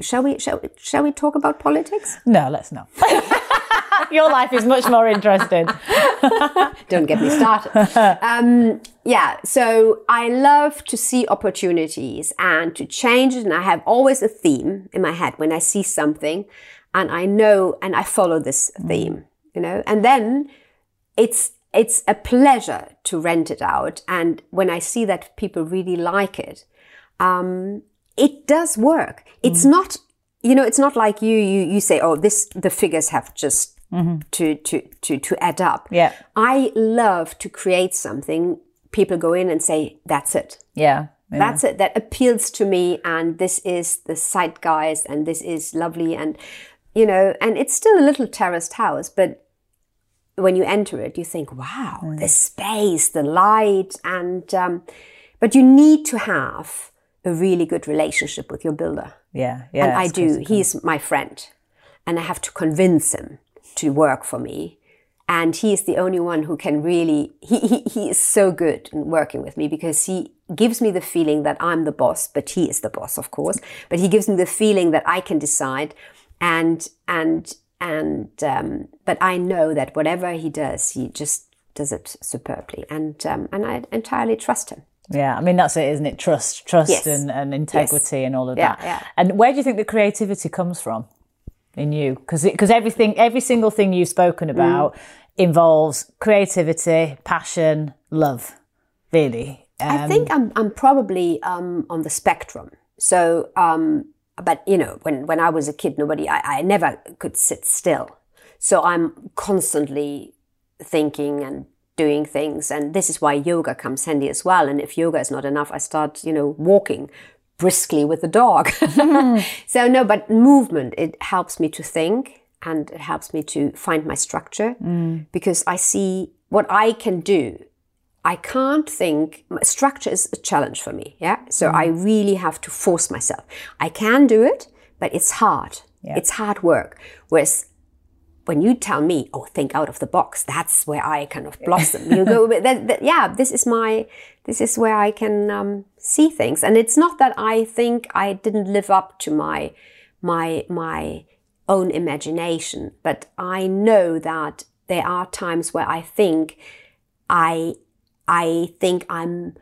shall we, shall, shall we talk about politics?
No, let's not. Your life is much more interesting.
Don't get me started. um, yeah, so I love to see opportunities and to change it. And I have always a theme in my head when I see something and I know and I follow this theme, you know, and then it's, it's a pleasure to rent it out. And when I see that people really like it, um, it does work. It's not, you know, it's not like you, you, you say, oh, this, the figures have just to, to, to, to add up.
Yeah.
I love to create something. People go in and say, that's it.
Yeah. yeah.
That's it. That appeals to me. And this is the zeitgeist and this is lovely. And, you know, and it's still a little terraced house, but when you enter it, you think, wow,
Mm.
the space, the light. And, um, but you need to have a really good relationship with your builder.
yeah. Yeah.
and I do. He's my friend. And I have to convince him to work for me. And he is the only one who can really, he, he, he is so good in working with me because he gives me the feeling that I'm the boss, but he is the boss, of course. But he gives me the feeling that I can decide. And, and, and, um, but I know that whatever he does, he just does it superbly. And, um, and I entirely trust him.
Yeah, I mean that's it, isn't it? Trust, trust,
Yes.
and, and integrity, and all of
Yeah,
that.
yeah.
And where do you think the creativity comes from in you? Because because everything, every single thing you've spoken
Mm.
about involves creativity, passion, love. Really,
I think I'm I'm probably um, on the spectrum. So, um, but you know, when when I was a kid, nobody, I, I never could sit still. So I'm constantly thinking and doing things. And this is why yoga comes handy as well. And if yoga is not enough, I start, you know, walking briskly with the dog. Mm-hmm. so no, but movement, it helps me to think and it helps me to find my structure mm. because I see what I can do. I can't think structure is a challenge for me. Yeah. So I mm. really have to force myself. I can do it, but it's hard. It's hard work. Whereas when you tell me, oh, think out of the box, that's where I kind of blossom. You go, that, that, yeah, this is my, this is where I can um, see things. And it's not that I think I didn't live up to my, my, my own imagination, but I know that there are times where I think I, I think I'm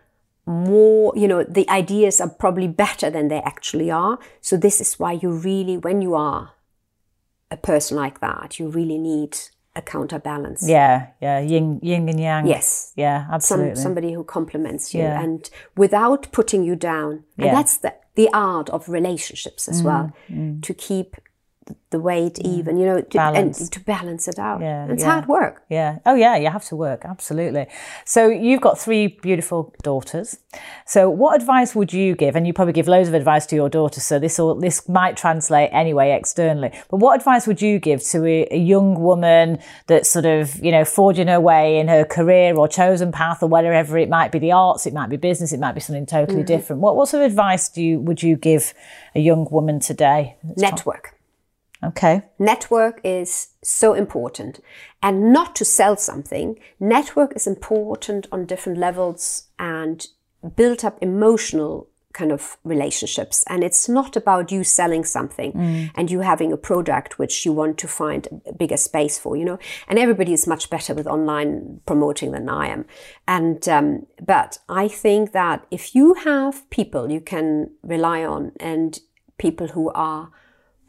more, you know, the ideas are probably better than they actually are. So this is why you really, when you are a person like that, you really need a counterbalance.
Yeah, yeah, yin, yin and yang.
Yes.
Yeah,
Some,
absolutely.
somebody who compliments you
Yeah.
and without putting you down.
Yeah.
And that's the, the art of relationships as well,
Mm,
to keep the weight mm. even, you know, to,
Balance.
and to balance it out.
Yeah,
it's
yeah.
hard work.
Yeah. Oh, yeah. You have to work. Absolutely. So you've got three beautiful daughters. So what advice would you give? And you probably give loads of advice to your daughters. So this all this might translate anyway externally. But what advice would you give to a, a young woman that's sort of you know forging her way in her career or chosen path or whatever it might be? The arts, it might be business, it might be something totally mm. different. What what sort of advice do you would you give a young woman today?
Network.
Okay.
Network is so important. And not to sell something, network is important on different levels and build up emotional kind of relationships. And it's not about you selling something and you having a product which you want to find a bigger space for, you know. And everybody is much better with online promoting than I am. And, um, but I think that if you have people you can rely on and people who are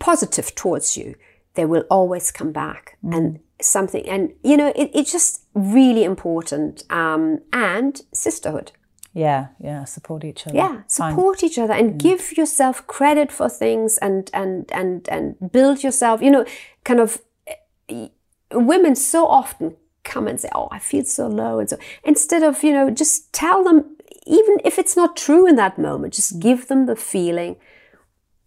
positive towards you, they will always come back and something. And you know, it, it's just really important. Um, and sisterhood.
Yeah. Yeah. Support each other.
Yeah,
Fine.
support each other and give yourself credit for things and and and and build yourself. You know, kind of eh, women so often come and say, "Oh, I feel so low," and so instead of you know just tell them, even if it's not true in that moment, just give them the feeling.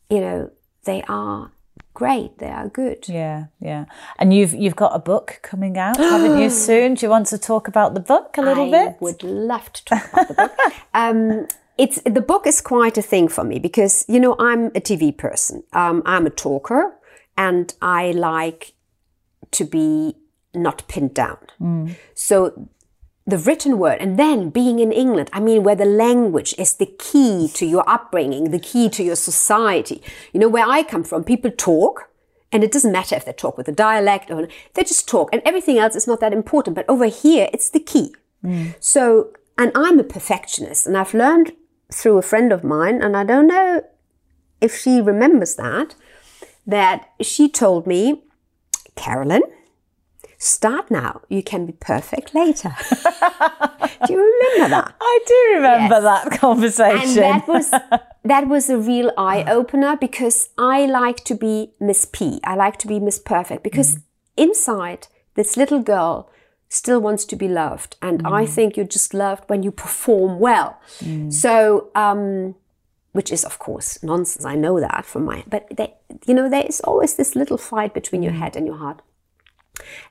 You know, they are great. They are good.
Yeah, yeah. And you've you've got a book coming out, haven't you? Soon. Do you want to talk about the book a little bit?
I
bit?
would love to talk about the book. um, it's the book is quite a thing for me because you know I'm a TV person. Um, I'm a talker, and I like to be not pinned down. So the written word, and then being in England, I mean, where the language is the key to your upbringing, the key to your society. You know, where I come from, people talk, and it doesn't matter if they talk with a dialect or they just talk, and everything else is not that important. But over here, it's the key. Mm. So, and I'm a perfectionist, and I've learned through a friend of mine, and I don't know if she remembers that, that she told me, Carolyn, start now. You can be perfect later. Do you remember that?
I do remember
Yes.
that conversation.
And that was that was a real eye opener because I like to be Miss P. I like to be Miss Perfect because mm. inside this little girl still wants to be loved, and I mm. think you're just loved when you perform well. Mm. So. um which is of course nonsense. I know that from my, but they, you know, there is always this little fight between your head and your heart.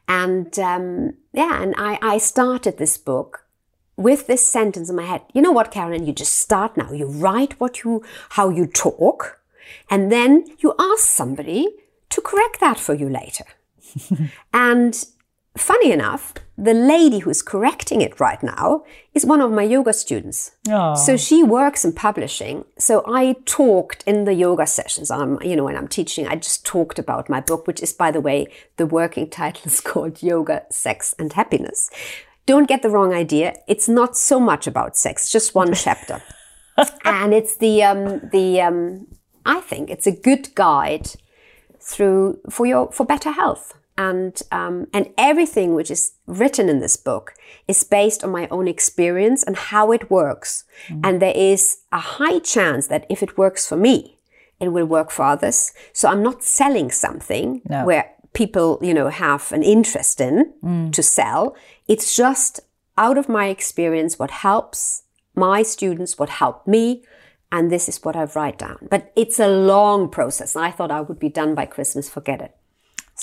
And um, yeah, and I, I started this book with this sentence in my head. You know what, Carolyn? You just start now. You write what you, how you talk, and then you ask somebody to correct that for you later. and funny enough, the lady who's correcting it right now is one of my yoga students.
Oh.
So she works in publishing. So I talked in the yoga sessions. I'm, you know, when I'm teaching, I just talked about my book, which is, by the way, the working title is called Yoga, Sex and Happiness. Don't get the wrong idea. It's not so much about sex, just one chapter. and it's the, um, the, um, I think it's a good guide through for your for better health and um, and everything which is written in this book is based on my own experience and how it works and there is a high chance that if it works for me it will work for others so i'm not selling something
No.
where people you know have an interest in to sell it's just out of my experience what helps my students, what helped me, and this is what I write down. But it's a long process. And I thought I would be done by Christmas. Forget it.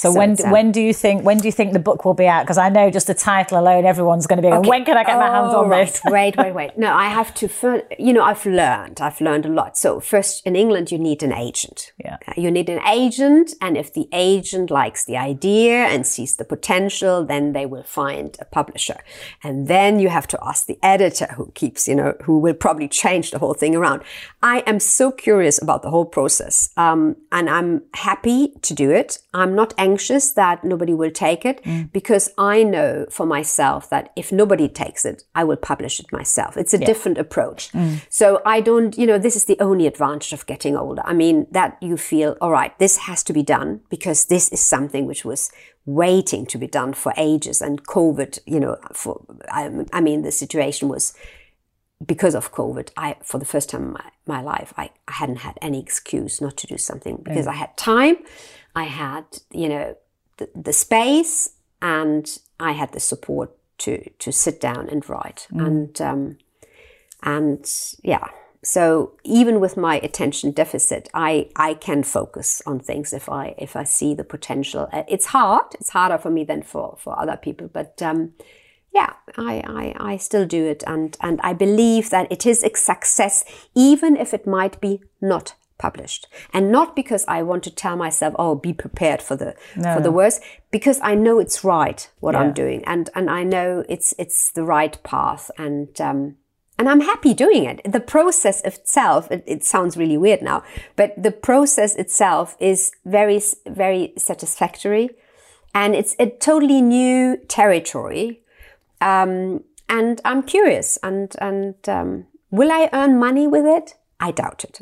So, so when when do you think when do you think the book will be out? Because I know just the title alone, everyone's going to be going, okay. when can I get oh, my hands on
right.
this?
wait, wait, wait. No, I have to. You know, I've learned. I've learned a lot. So first, in England, you need an agent.
Yeah.
You need an agent, and if the agent likes the idea and sees the potential, then they will find a publisher, and then you have to ask the editor, who keeps, you know, who will probably change the whole thing around. I am so curious about the whole process, um, and I'm happy to do it. I'm not anxious that nobody will take it mm. because I know for myself that if nobody takes it, I will publish it myself. It's a yeah. different approach. Mm. So I don't, you know, this is the only advantage of getting older. I mean, that you feel, all right, this has to be done because this is something which was waiting to be done for ages and COVID, you know, for, I, I mean, the situation was because of COVID, I, for the first time in my, my life, I, I hadn't had any excuse not to do something because mm. I had time I had, you know, the, the space and I had the support to to sit down and write. Mm. And um, and yeah, so even with my attention deficit, I I can focus on things if I if I see the potential. Uh, it's hard. It's harder for me than for for other people, but. Um, yeah, I, I, I still do it and, and I believe that it is a success, even if it might be not published. And not because i want to tell myself oh be prepared for the no. for the worst because i know it's right what yeah. i'm doing. And and i know it's it's the right path. And um and i'm happy doing it. The process itself it, it sounds really weird now but the process itself is very very satisfactory. And it's a totally new territory. Um and i'm curious. And and um will i earn money with it I doubt it.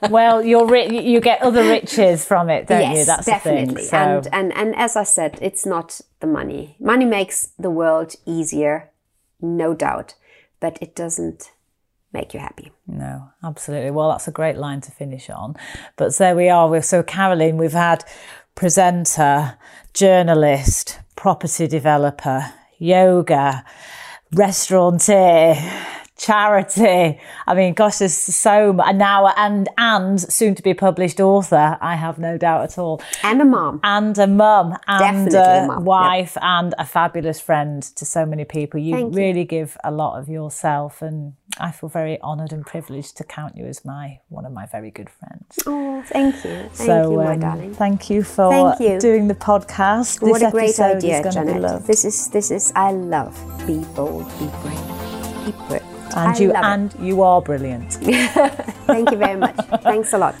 well, you're ri- you get other riches from it, don't
yes,
you?
That's definitely. So. And and and as I said, it's not the money. Money makes the world easier, no doubt, but it doesn't make you happy.
No, absolutely. Well, that's a great line to finish on. But there we are. We're so Caroline. We've had presenter, journalist, property developer, yoga, restaurateur charity. I mean, gosh, there's so much now, and and soon to be published author. I have no doubt at all.
And a mom,
and a mum, and a, a wife, yep. and a fabulous friend to so many people. You Thank really you. give a lot of yourself, and I feel very honoured and privileged to count you as my one of my very good friends.
Oh, thank you, thank so, you, my um, darling.
Thank you for thank you. doing the podcast.
What this a great idea, Janet. This is this is I love. Be bold, be brave, be brave
and I you and you are brilliant.
Thank you very much. Thanks a lot.